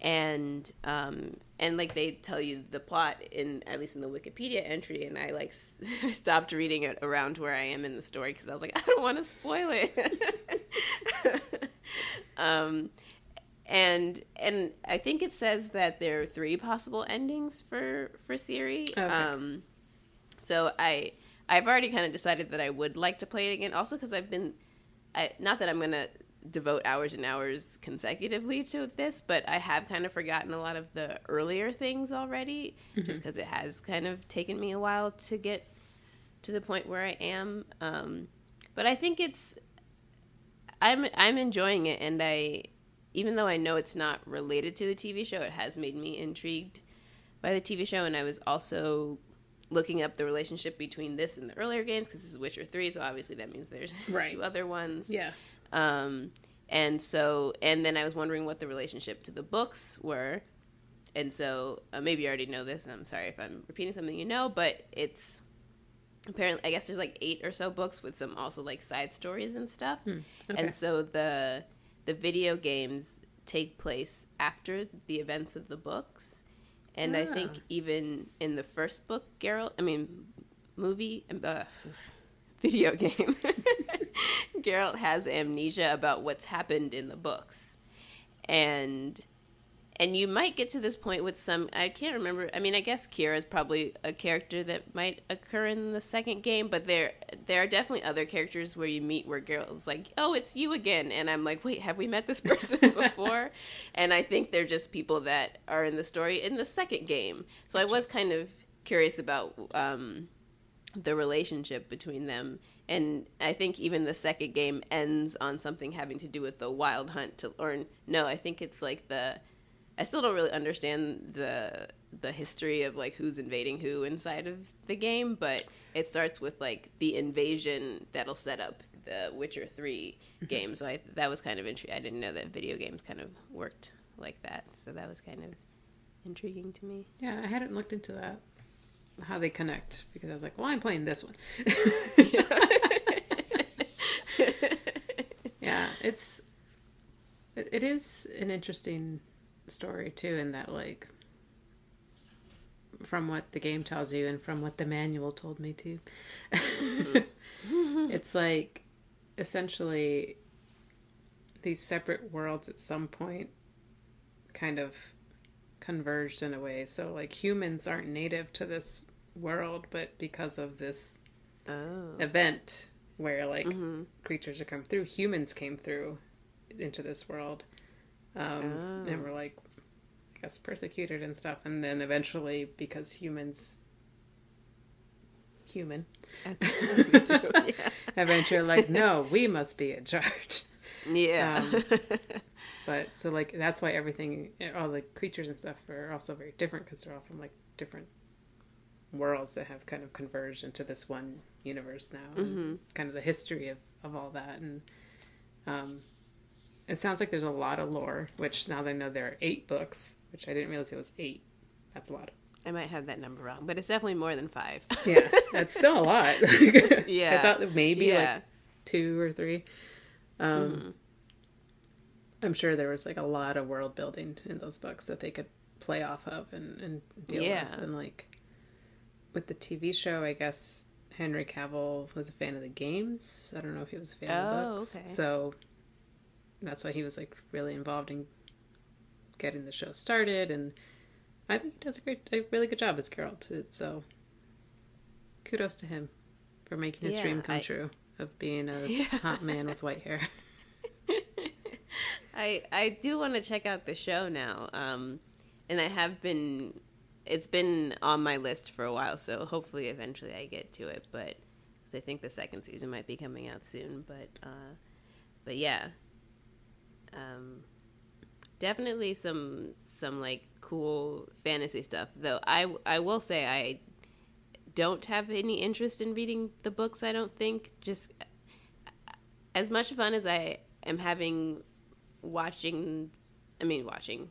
and um, and like they tell you the plot in at least in the Wikipedia entry, and I like I stopped reading it around where I am in the story because I was like I don't want to spoil it. um, and and I think it says that there are three possible endings for for Ciri. Okay. Um, so I I've already kind of decided that I would like to play it again. Also because I've been, I not that I'm gonna devote hours and hours consecutively to this, but I have kind of forgotten a lot of the earlier things already, just because it has kind of taken me a while to get to the point where I am. Um, but I think it's I'm I'm enjoying it, and I even though I know it's not related to the TV show, it has made me intrigued by the TV show, and I was also looking up the relationship between this and the earlier games because this is Witcher three, so obviously that means there's Right. two other ones. Yeah. Um, and so, and then I was wondering what the relationship to the books were. And so, uh, maybe you already know this. and I'm sorry if I'm repeating something you know, but it's apparently, I guess there's like eight or so books with some also like side stories and stuff. okay. And so the the video games take place after the events of the books. And I think Ah. even in the first book, Geralt, I mean, movie, and uh, video game, Geralt has amnesia about what's happened in the books. And and you might get to this point with some I can't remember. I mean, I guess Keira is probably a character that might occur in the second game, but there there are definitely other characters where you meet where girls like, "Oh, it's you again." And I'm like, "Wait, have we met this person before?" and I think they're just people that are in the story in the second game. So I was kind of curious about um the relationship between them and i think even the second game ends on something having to do with the wild hunt to or no i think it's like the i still don't really understand the the history of like who's invading who inside of the game but it starts with like the invasion that'll set up the witcher 3 mm-hmm. game. So i that was kind of intriguing i didn't know that video games kind of worked like that. So that was kind of intriguing to me. Yeah, I hadn't looked into that, how they connect, because I was like, well, I'm playing this one. yeah, it's it, it is an interesting story too, in that like from what the game tells you and from what the manual told me too, mm-hmm. it's like essentially these separate worlds at some point kind of converged in a way. So like humans aren't native to this world, but because of this Oh. event where like mm-hmm. creatures are come through, humans came through into this world, um, and were like, I guess persecuted and stuff, and then eventually because humans, human, As we do. Yeah. eventually like, no, we must be in charge. Yeah. Um, But so like that's why everything, all the creatures and stuff are also very different because they're all from like different worlds that have kind of converged into this one universe now. And kind of the history of of all that, and um, it sounds like there's a lot of lore. Which now that I know there are eight books, which I didn't realize it was eight. That's a lot. I might have that number wrong, but it's definitely more than five. Yeah, that's still a lot. Yeah. I thought maybe yeah. like two or three. Um, I'm sure there was like a lot of world building in those books that they could play off of and, and deal Yeah. with. And like with the TV show, I guess Henry Cavill was a fan of the games. I don't know if he was a fan of the Oh, books. okay. So that's why he was like really involved in getting the show started. And I think he does a great, a really good job as Geralt. So kudos to him for making his Yeah, dream come I- true of being a Yeah. hot man with white hair. I I do want to check out the show now. Um, and I have been. It's been on my list for a while, so hopefully eventually I get to it. But 'cause I think the second season might be coming out soon. But uh, but yeah, um, definitely some some like cool fantasy stuff. Though I I will say I don't have any interest in reading the books. I don't think just as much fun as I am having watching I mean watching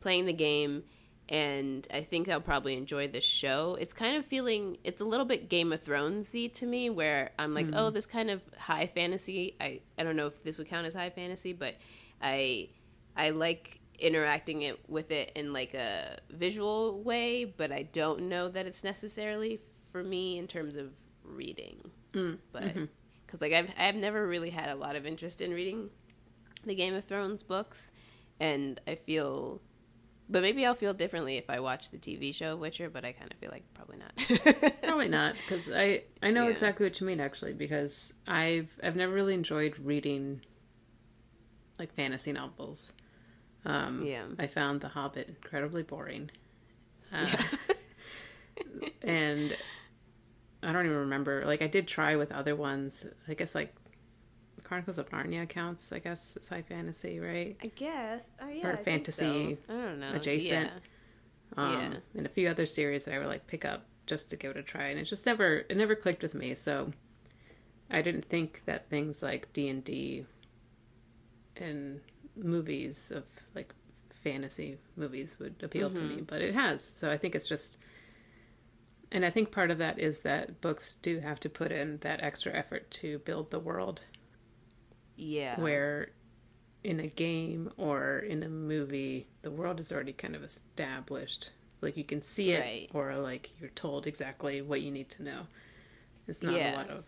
playing the game and I think I'll probably enjoy the show. It's kind of feeling it's a little bit Game of Thronesy to me where I'm like, "Oh, this kind of high fantasy. I I don't know if this would count as high fantasy, but I I like interacting it with it in like a visual way, but I don't know that it's necessarily for me in terms of reading. Mm, but mm-hmm. because like I've I've never really had a lot of interest in reading the Game of Thrones books, and I feel, but maybe I'll feel differently if I watch the TV show Witcher. But I kind of feel like probably not. Probably not, because I I know Yeah. exactly what you mean actually. Because I've I've never really enjoyed reading like fantasy novels. Um, Yeah. I found The Hobbit incredibly boring, uh, and I don't even remember. Like I did try with other ones. I guess like Chronicles of Narnia counts. I guess it's high fantasy, right? I guess. Oh yeah. Or I fantasy so. I don't know. adjacent. Yeah. um, Yeah. and a few other series that I would like pick up just to give it a try, and it just never it never clicked with me. So I didn't think that things like D and movies of like fantasy movies would appeal to me, mm-hmm. but it has. So I think it's just. And I think part of that is that books do have to put in that extra effort to build the world Yeah. where in a game or in a movie the world is already kind of established like you can see it Right. or like you're told exactly what you need to know it's not Yeah. a lot of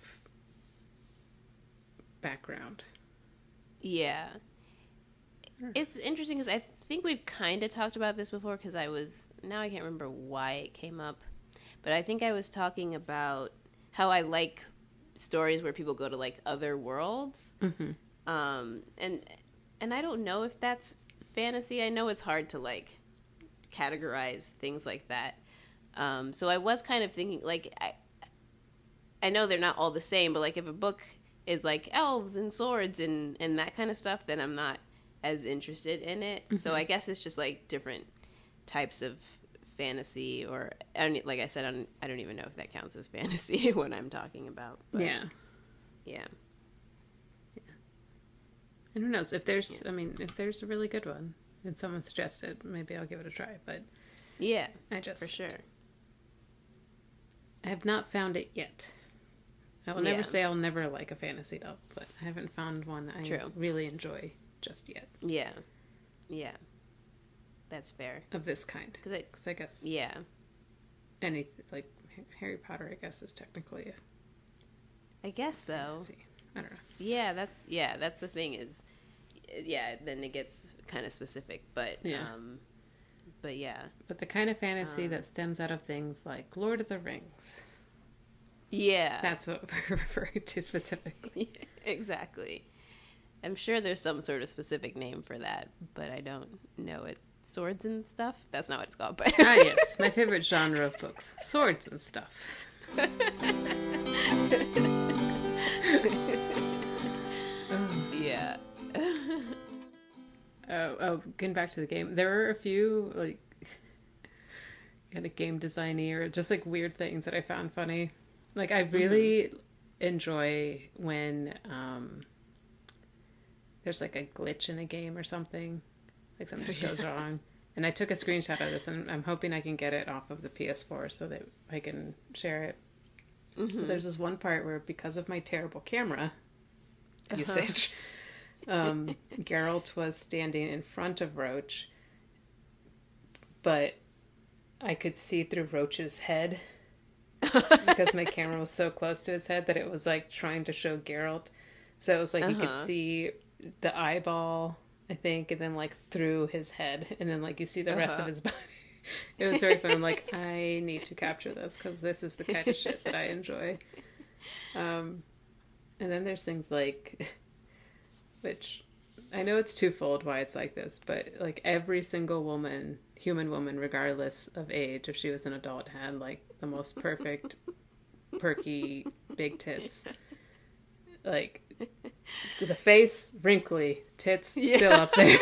background Yeah. It's interesting because I think we've kind of talked about this before because I was, now I can't remember why it came up, but I think I was talking about how I like stories where people go to like other worlds. Mhm. Um, and, and I don't know if that's fantasy. I know it's hard to like categorize things like that. Um, so I was kind of thinking like, I, I know they're not all the same, but like if a book is like elves and swords and and that kind of stuff, then I'm not as interested in it. So mm-hmm. I guess it's just like different types of fantasy, or I don't, like I said, I don't, I don't even know if that counts as fantasy when I'm talking about. But yeah yeah, and who knows if there's i mean if there's a really good one and someone suggests it maybe i'll give it a try but yeah, i just for sure. i have not found it yet i will Yeah. never say i'll never like a fantasy novel but i haven't found one that i True. really enjoy just yet Yeah, yeah, that's fair. of this kind Because it, because i guess yeah, any it's like Harry Potter, I guess, is technically a I guess so. fantasy. I don't know. Yeah, that's yeah, that's the thing is, yeah. Then it gets kind of specific, but Yeah. um, but yeah, But the kind of fantasy Um. that stems out of things like Lord of the Rings. Yeah, That's what we're referring to specifically. exactly. I'm sure there's some sort of specific name for that, but I don't know it. Swords and stuff. That's not what it's called, but ah, yes, my favorite genre of books swords and stuff. yeah. Oh, oh, getting back to the game, there were a few like kind of game designy or just like weird things that I found funny. Like I really enjoy when um there's like a glitch in a game or something, like something just goes wrong. And I took a screenshot of this, and I'm hoping I can get it off of the PS4 so that I can share it. But There's this one part where, because of my terrible camera usage, um, Geralt was standing in front of Roach, but I could see through Roach's head because my camera was so close to his head that it was like trying to show Geralt. So it was like you could Uh-huh. see the eyeball, I think, and then like through his head, and then like you see the rest of Uh-huh. his body. It was very fun. I'm like, I need to capture this because this is the kind of shit that I enjoy. Um, and then there's things like, which I know it's twofold why it's like this, but like every single woman, human woman, regardless of age, if she was an adult, had like the most perfect, perky, big tits. Like the face, wrinkly, tits still up there.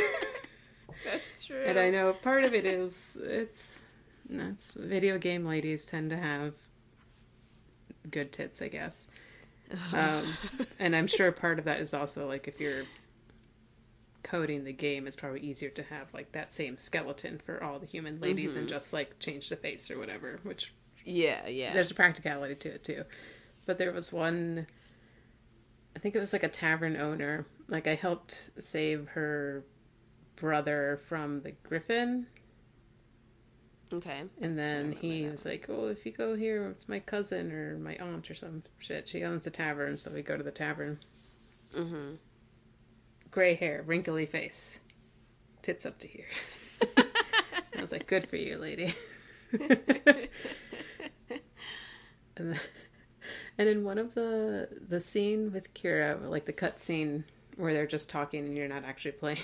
That's true. And I know part of it is it's that's video game ladies tend to have good tits, I guess. Um, and I'm sure part of that is also like if you're coding the game, it's probably easier to have like that same skeleton for all the human ladies and just like change the face or whatever. Which Yeah, yeah. there's a practicality to it too. But there was one, I think it was like a tavern owner. Like I helped save her brother from the griffin okay. and then he was like, "Oh, if you go here, it's my cousin or my aunt or some shit. She owns the tavern, so we go to the tavern. Mm-hmm. Gray hair, wrinkly face, tits up to here." I was like, "Good for you, lady." and then, and in one of the the scene with Keira, like the cut scene where they're just talking and you're not actually playing,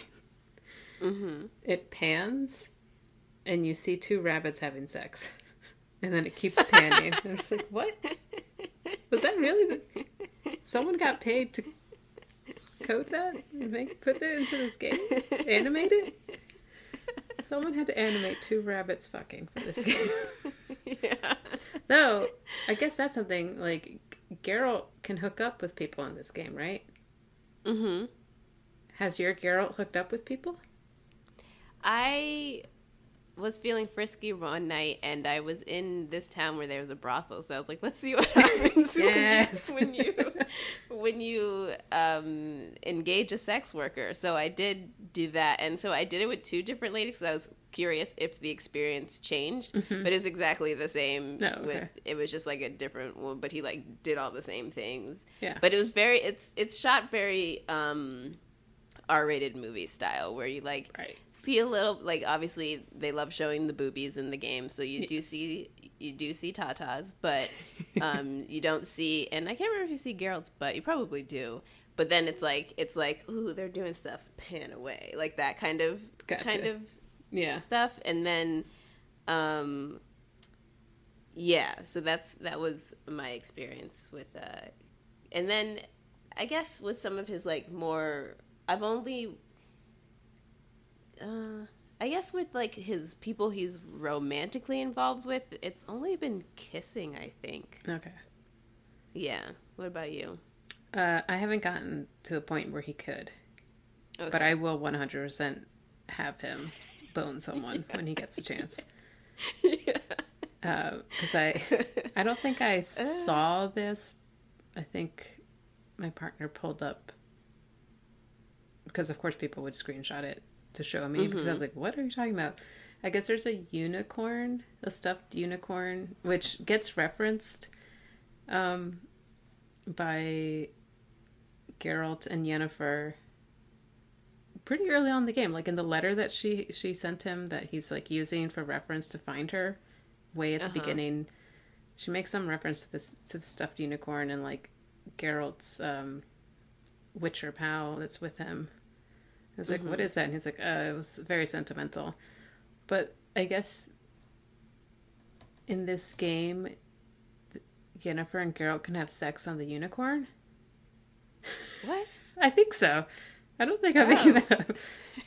Mm-hmm. it pans and you see two rabbits having sex. And then it keeps panning. and it's like, what? Was that really the... Someone got paid to code that? Make, put that into this game? Animate it? Someone had to animate two rabbits fucking for this game. yeah. Though, I guess that's something, like, Geralt can hook up with people in this game, right? Mm-hmm. Has your Geralt hooked up with people? I was feeling frisky one night and I was in this town where there was a brothel, so I was like, let's see what happens Yes. when you when you when you um engage a sex worker. So I did do that and so I did it with two different ladies because I was curious if the experience changed. But it was exactly the same Oh, okay. with it was just like a different one, but he like did all the same things. Yeah. But it was very it's it's shot very um R-rated movie style where you like Right. See a little like obviously they love showing the boobies in the game so you do see you do see tatas but um you don't see and i can't remember if you see geralt's butt you probably do but then it's like it's like ooh they're doing stuff pan away like that kind of Gotcha. kind of Yeah. stuff and then um yeah so that's that was my experience with uh and then i guess with some of his like more i've only uh i guess with like his people he's romantically involved with it's only been kissing i think Okay. yeah what about you Uh, I haven't gotten to a point where he could, okay. but I will 100% have him bone someone when he gets a chance. yeah. Because I, I don't think I saw this. I think my partner pulled up because, of course, people would screenshot it to show me because I was like, "What are you talking about?" I guess there's a unicorn, a stuffed unicorn, which gets referenced um, by Geralt and Yennefer pretty early on in the game, like in the letter that she she sent him that he's like using for reference to find her, way at the Uh-huh. beginning. She makes some reference to this to the stuffed unicorn and like Geralt's um, Witcher pal that's with him. I was like, Mm-hmm. "What is that?" And he's like, uh, "It was very sentimental," but I guess in this game, Yennefer and Geralt can have sex on the unicorn. What? I think so. I don't think I'm making Oh. that up.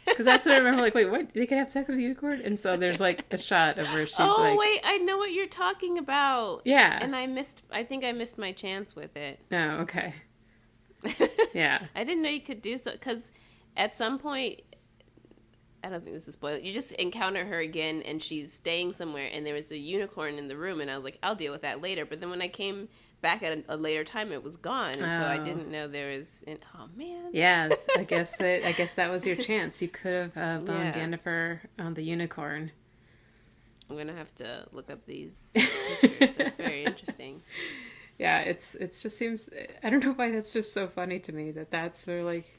Because that's what I remember. Like, wait, what? They can have sex with a unicorn? And so there's like a shot of where she's oh like, Oh, wait, I know what you're talking about. yeah. And I missed. I think I missed my chance with it. no, okay. Yeah. I didn't know you could do so because at some point, I don't think this is spoiled. You just encounter her again, and she's staying somewhere, and there was a unicorn in the room, and I was like, I'll deal with that later. But then when I came back at a, a later time, it was gone, and so I Oh. didn't know there was. An, oh man. Yeah. I guess that I guess that was your chance. You could have uh, boned Yeah. Yennefer on the unicorn. I'm gonna have to look up these. pictures. That's very interesting. Yeah, it's it just seems I don't know why that's just so funny to me that that's they're like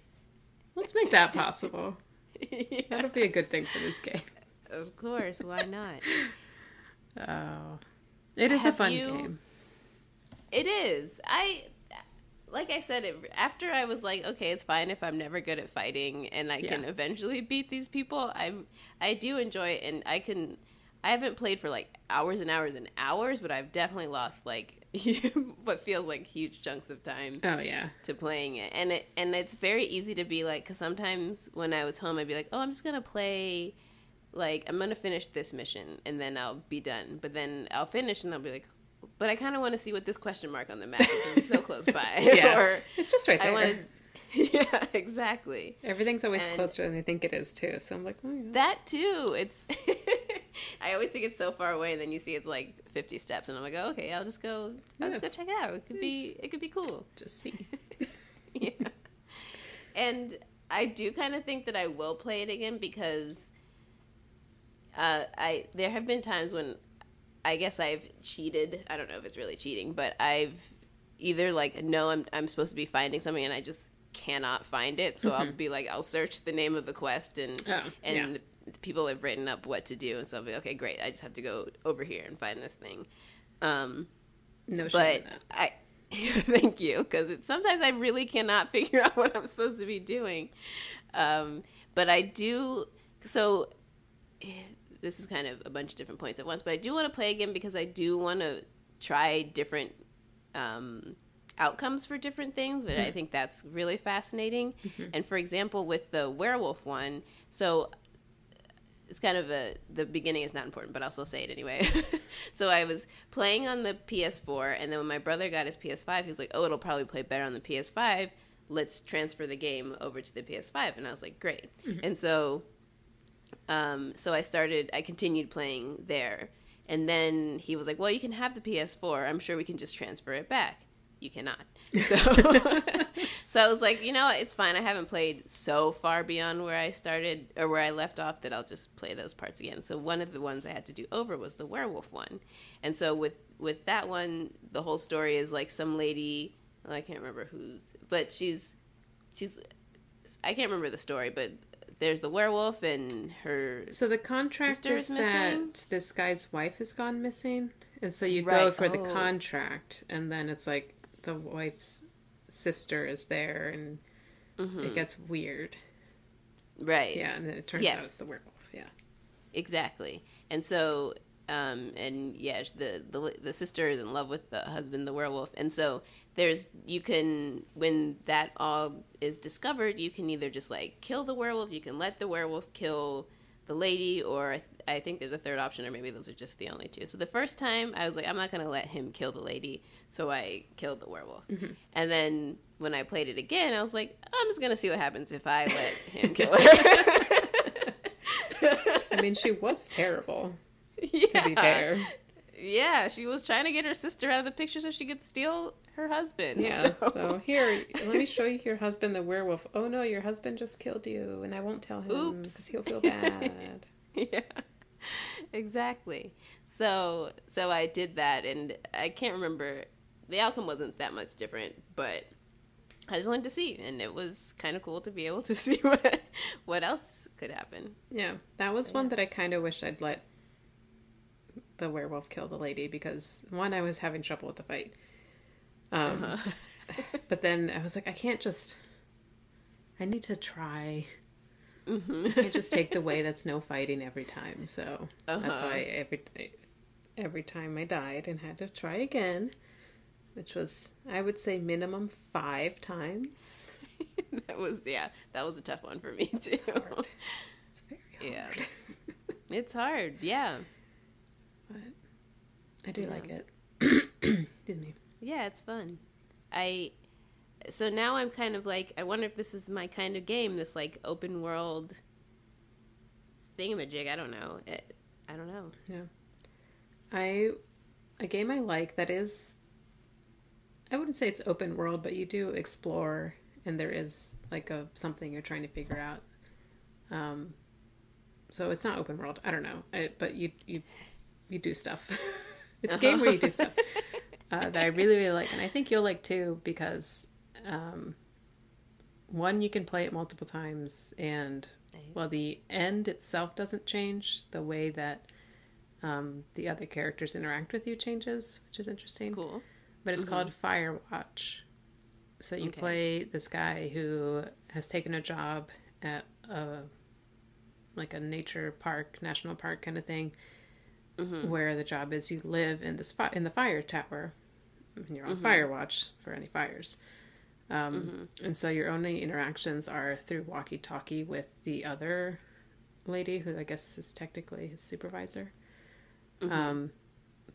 let's make that possible. yeah, That'll be a good thing for this game. of course. Why not? Oh. It is a fun you- game. It is. I like I said it after I was like, okay, it's fine if I'm never good at fighting and I can eventually beat these people. I I do enjoy it and I can I haven't played for like hours and hours and hours, but I've definitely lost like what feels like huge chunks of time Oh yeah. to playing it. And it and it's very easy to be like cuz sometimes when I was home I'd be like, "Oh, I'm just going to play like I'm going to finish this mission and then I'll be done." But then I'll finish and I'll be like, "But I kind of want to see what this question mark on the map is it's so close by." Yeah. or It's just right I there. want Yeah, exactly. Everything's always And- closer than I think it is too. So I'm like, oh, yeah. That too. It's I always think it's so far away and then you see it's like 50 steps and I'm like, oh, "Okay, I'll just go I'll just go check it out. It could be it could be cool." just see. yeah. And I do kind of think that I will play it again because uh, I there have been times when I guess I've cheated. I don't know if it's really cheating, but I've either like no, I'm I'm supposed to be finding something and I just cannot find it. So I'll be like, I'll search the name of the quest and Oh, and yeah. People have written up what to do, and so I'll be okay, great. I just have to go over here and find this thing. Um, No but. I thank you because sometimes I really cannot figure out what I'm supposed to be doing. Um, but I do so. This is kind of a bunch of different points at once, but I do want to play again because I do want to try different um, outcomes for different things. But I think that's really fascinating. And for example, with the werewolf one, so it's kind of a the beginning is not important, but I'll still say it anyway. so I was playing on the PS4, and then when my brother got his PS5, he was like, "Oh, it'll probably play better on the PS5. Let's transfer the game over to the PS5." And I was like, "Great!" And so, um, so I started. I continued playing there, and then he was like, "Well, you can have the PS4. I'm sure we can just transfer it back." You cannot. So, so I was like, you know, what? it's fine. I haven't played so far beyond where I started or where I left off that I'll just play those parts again. So one of the ones I had to do over was the werewolf one, and so with with that one, the whole story is like some lady. well, I can't remember who's, but she's she's I can't remember the story, but there's the werewolf and her. So the contract is is missing? that this guy's wife has gone missing, and so you go Right. for the Oh. contract, and then it's like the wife's sister is there, and Mhm. it gets weird. Right. Yeah, and then it turns out it's the werewolf. Yeah. Exactly. And so, um, and yeah, the, the the sister is in love with the husband, the werewolf, and so there's you can when that all is discovered, you can either just like kill the werewolf, you can let the werewolf kill the lady, or I, think there's a third option, or maybe those are just the only two. So the first time I was like, I'm not gonna let him kill the lady, so I killed the werewolf, mm-hmm. and then when I played it again, I was like, I'm just gonna see what happens if I let him kill her. I mean, she was terrible. yeah. To be fair. Yeah, she was trying to get her sister out of the picture so she could steal her husband. Yeah. so- So here, let me show you your husband, the werewolf. Oh no, your husband just killed you, and I won't tell him because he'll feel bad. yeah, exactly. So so I did that, and I can't remember. The outcome wasn't that much different, but I just wanted to see, and it was kind of cool to be able to see what what else could happen. Yeah, that was one that I kind of wished I'd let the werewolf kill the lady because one, I was having trouble with the fight. Um, Uh-huh. but then I was like, I can't just. I need to try. Mm-hmm. I can't just take the way that's no fighting every time. So that's Uh-huh. why every every time I died and had to try again, which was I would say minimum five times. that was yeah, that was a tough one for me too. hard. It's very hard. Yeah. It's hard, yeah, But I do Yeah. like it. Excuse me. yeah, it's fun. I so now I'm kind of like I wonder if this is my kind of game, this like open world thingamajig. I don't know. It, I don't know. Yeah. I a game I like that is I wouldn't say it's open world, but you do explore and there is like a something you're trying to figure out. Um so it's not open world. I don't know. I, but you you you do stuff. it's a game where you do stuff. Uh, that I really really like and I think you'll like too because um one you can play it multiple times and well the end itself doesn't change the way that um, the other characters interact with you changes which is interesting. Cool. but it's called firewatch. So you Okay. play this guy who has taken a job at a like a nature park national park kind of thing where the job is you live in the spot in the fire tower and you're on fire watch for any fires um, and so your only interactions are through walkie-talkie with the other lady who i guess is technically his supervisor. Um,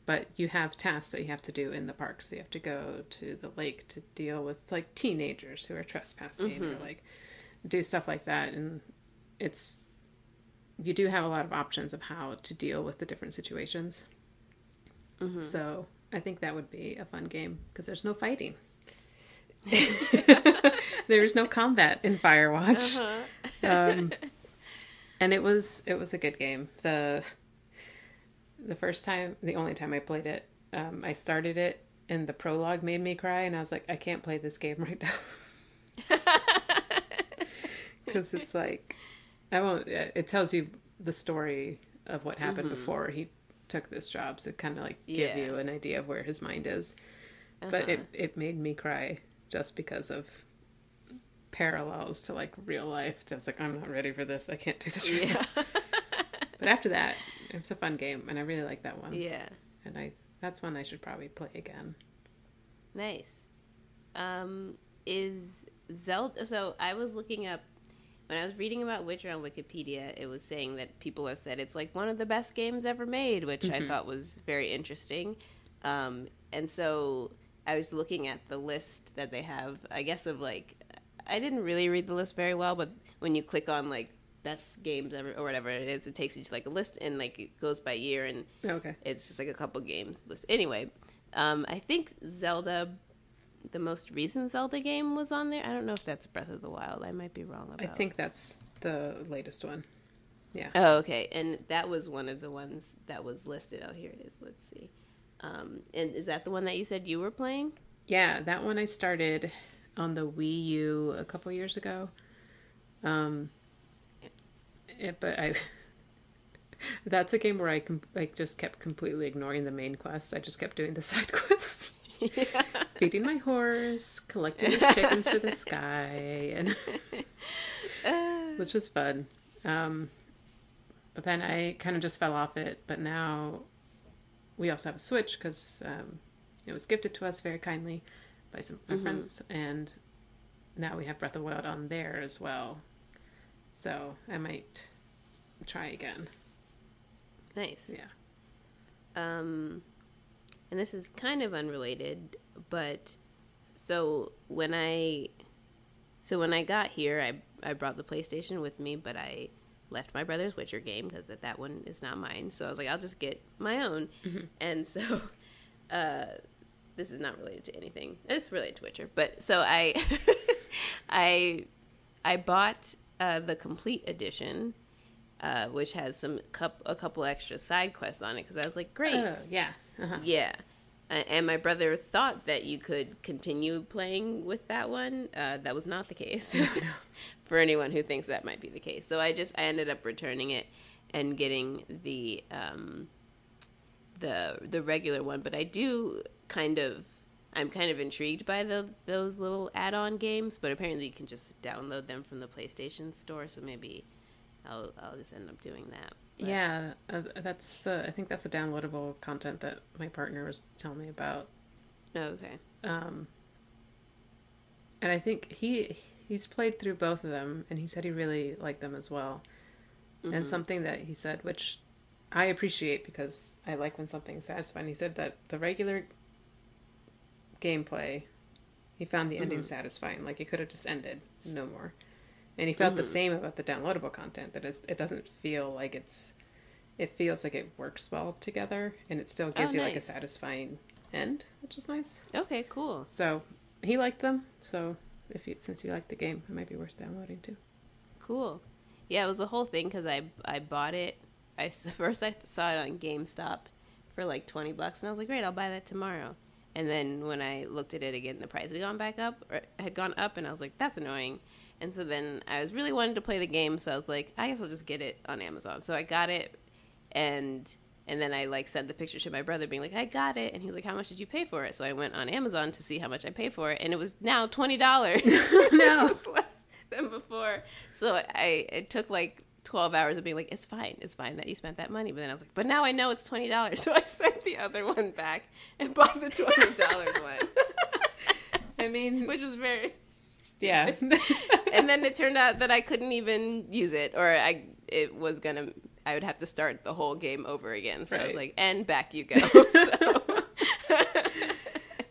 but you have tasks that you have to do in the park. So you have to go to the lake to deal with like teenagers who are trespassing or like do stuff like that. And it's you do have a lot of options of how to deal with the different situations. So i think that would be a fun game because there's no fighting there's no combat in firewatch. Um, and it was it was a good game. The the first time the only time i played it um, i started it and the prologue made me cry and i was like i can't play this game right now. Because it's like i won't it tells you the story of what happened before he took this job to kind of like give Yeah. you an idea of where his mind is. But it, it made me cry just because of parallels to like real life i was like i'm not ready for this i can't do this right Yeah. but after that it's a fun game and i really like that one yeah. and i that's one i should probably play again Nice. Um, is Zelda? So I was looking up when I was reading about Witcher on Wikipedia. It was saying that people have said it's like one of the best games ever made, which I thought was very interesting. Um, and so I was looking at the list that they have. I guess of like I didn't really read the list very well, but when you click on like best games ever or whatever it is, it takes you to like a list and like it goes by year and okay it's just like a couple games list. Anyway, um, I think Zelda, the most recent Zelda game was on there. I don't know if that's Breath of the Wild. I might be wrong about. i think that's the latest one yeah Oh, okay. And that was one of the ones that was listed. Oh, here it is. Let's see. Um, and is that the one that you said you were playing? yeah that one i started on the wii u a couple years ago. Um it, but i that's a game where i com- like just kept completely ignoring the main quests. I just kept doing the side quests. Feeding my horse collecting these chickens for this guy and which was fun. Um but then i kind of just fell off it but now we also have a switch because um, it was gifted to us very kindly by some my friends and now we have breath of the wild on there as well. So i might try again. Nice. yeah. Um, and this is kind of unrelated, but so when I, so when I got here, I I brought the PlayStation with me, but I left my brother's Witcher game because that that one is not mine. So I was like, I'll just get my own, and so. Uh, this is not related to anything. It's related to Witcher, but so I, I, I bought uh, the complete edition, uh, which has some cup a couple extra side quests on it because I was like, great, oh yeah uh-huh. yeah. And my brother thought that you could continue playing with that one. Uh, that was not the case for anyone who thinks that might be the case. So I just I ended up returning it and getting the um, the the regular one. But I do kind of I'm kind of intrigued by the those little add-on games. But apparently you can just download them from the PlayStation Store. So maybe I'll I'll just end up doing that. But- Yeah, uh, that's the. I think that's the downloadable content that my partner was telling me about. Oh, okay. Um, and I think he he's played through both of them, and he said he really liked them as well. Mm-hmm. And something that he said, which I appreciate because I like when something's satisfying. He said that the regular gameplay, he found the ending satisfying. Like it could have just ended, no more. And he felt the same about the downloadable content. That is, it doesn't feel like it's. It feels like it works well together, and it still gives Oh, you like a satisfying end, which is nice. Okay, cool. So he liked them. So if you since you like the game, it might be worth downloading too. Cool. Yeah, it was a whole thing because I I bought it i first I saw it on GameStop for like twenty bucks, and I was like, great, I'll buy that tomorrow. And then when I looked at it again, the price had gone back up, or had gone up, and I was like, that's annoying. And so then I was really wanting to play the game, so I was like, I guess I'll just get it on Amazon. So I got it, and and then I like sent the picture to my brother, being like, I got it, and he was like, How much did you pay for it? So I went on Amazon to see how much I paid for it, and it was now twenty dollars. No. Which was less than before. So I it took like twelve hours of being like, It's fine, it's fine that you spent that money. But then I was like, But now I know it's twenty dollars. So I sent the other one back and bought the twenty dollars one. I mean, Which was very yeah, and then it turned out that I couldn't even use it, or I it was gonna I would have to start the whole game over again. So I was like, and back you go. So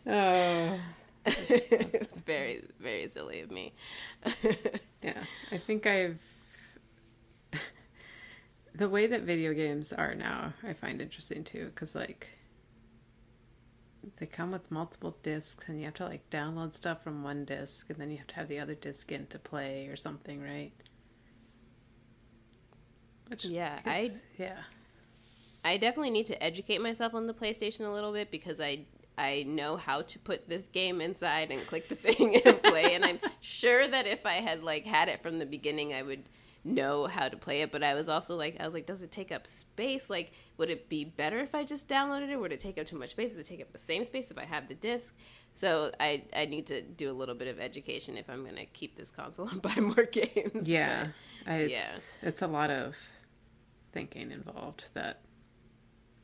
oh, it was very very silly of me. yeah. I think I've the way that video games are now. I find interesting too, because like they come with multiple discs, and you have to like download stuff from one disc, and then you have to have the other disc in to play or something, right? Which Yeah, is- I- yeah. I definitely need to educate myself on the PlayStation a little bit because I I know how to put this game inside and click the thing and play and I'm sure that if I had like had it from the beginning I would know how to play it but I was also like I was like does it take up space like would it be better if I just downloaded it would it take up too much space does it take up the same space if I have the disc so I I need to do a little bit of education if I'm going to keep this console and buy more games Yeah, But- it's, yeah. it's a lot of thinking involved that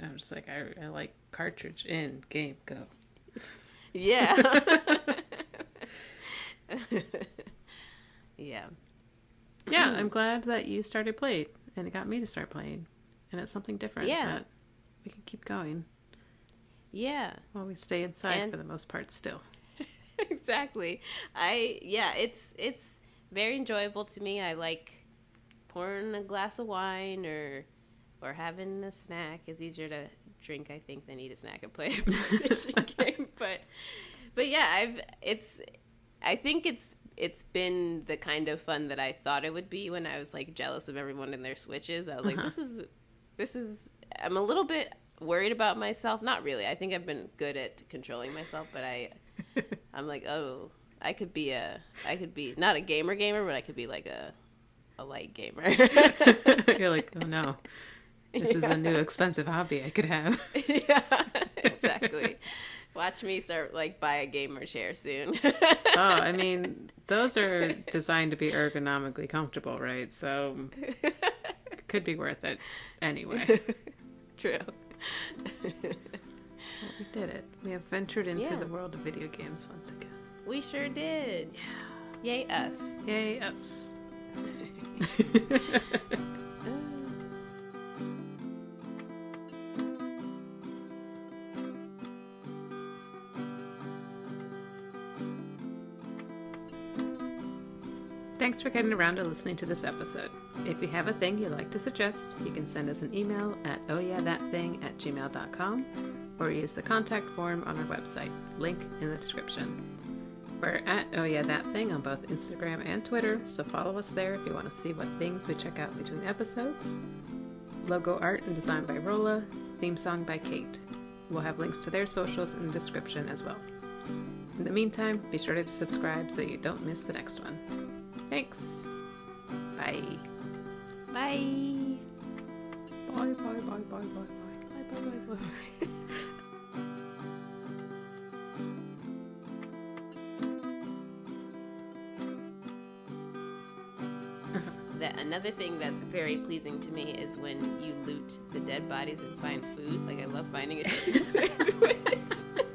I'm just like, I, I like cartridge in, game, go. Yeah. yeah. Yeah, hmm. I'm glad that you started playing and it got me to start playing. And it's something different Yeah. that we can keep going Yeah. while we stay inside And- for the most part still. exactly. I yeah, it's it's very enjoyable to me. I like pouring a glass of wine or or having a snack. It's easier to drink, I think, than eat a snack and play a PlayStation game. But but yeah, I've it's I think it's it's been the kind of fun that I thought it would be when I was like jealous of everyone in their switches. I was like, Uh-huh. this is this is I'm a little bit worried about myself. Not really. I think I've been good at controlling myself, but I I'm like, oh, I could be a, I could be not a gamer gamer, but I could be like a, a light gamer. You're like, oh no, this is a new expensive hobby I could have. yeah, exactly. Watch me start like buy a gamer chair soon. oh, I mean, those are designed to be ergonomically comfortable, right? So it could be worth it anyway. True. We did it. We have ventured into Yeah. the world of video games once again. We sure did. Yeah. Yay us. Yay, us. Thanks for getting around to listening to this episode. If you have a thing you'd like to suggest, you can send us an email at ohyeahthatthing at gmail.com or use the contact form on our website, link in the description. We're at Oh Yeah That Thing on both Instagram and Twitter, so follow us there if you want to see what things we check out between episodes. Logo art and design by Rolla, theme song by Kate. We'll have links to their socials in the description as well. In the meantime, be sure to subscribe so you don't miss the next one. Thanks. Bye. Bye. Bye, bye, bye, bye, bye, bye. Bye, bye, bye, bye. another thing that's very pleasing to me is when you loot the dead bodies and find food. Like I love finding a chicken sandwich.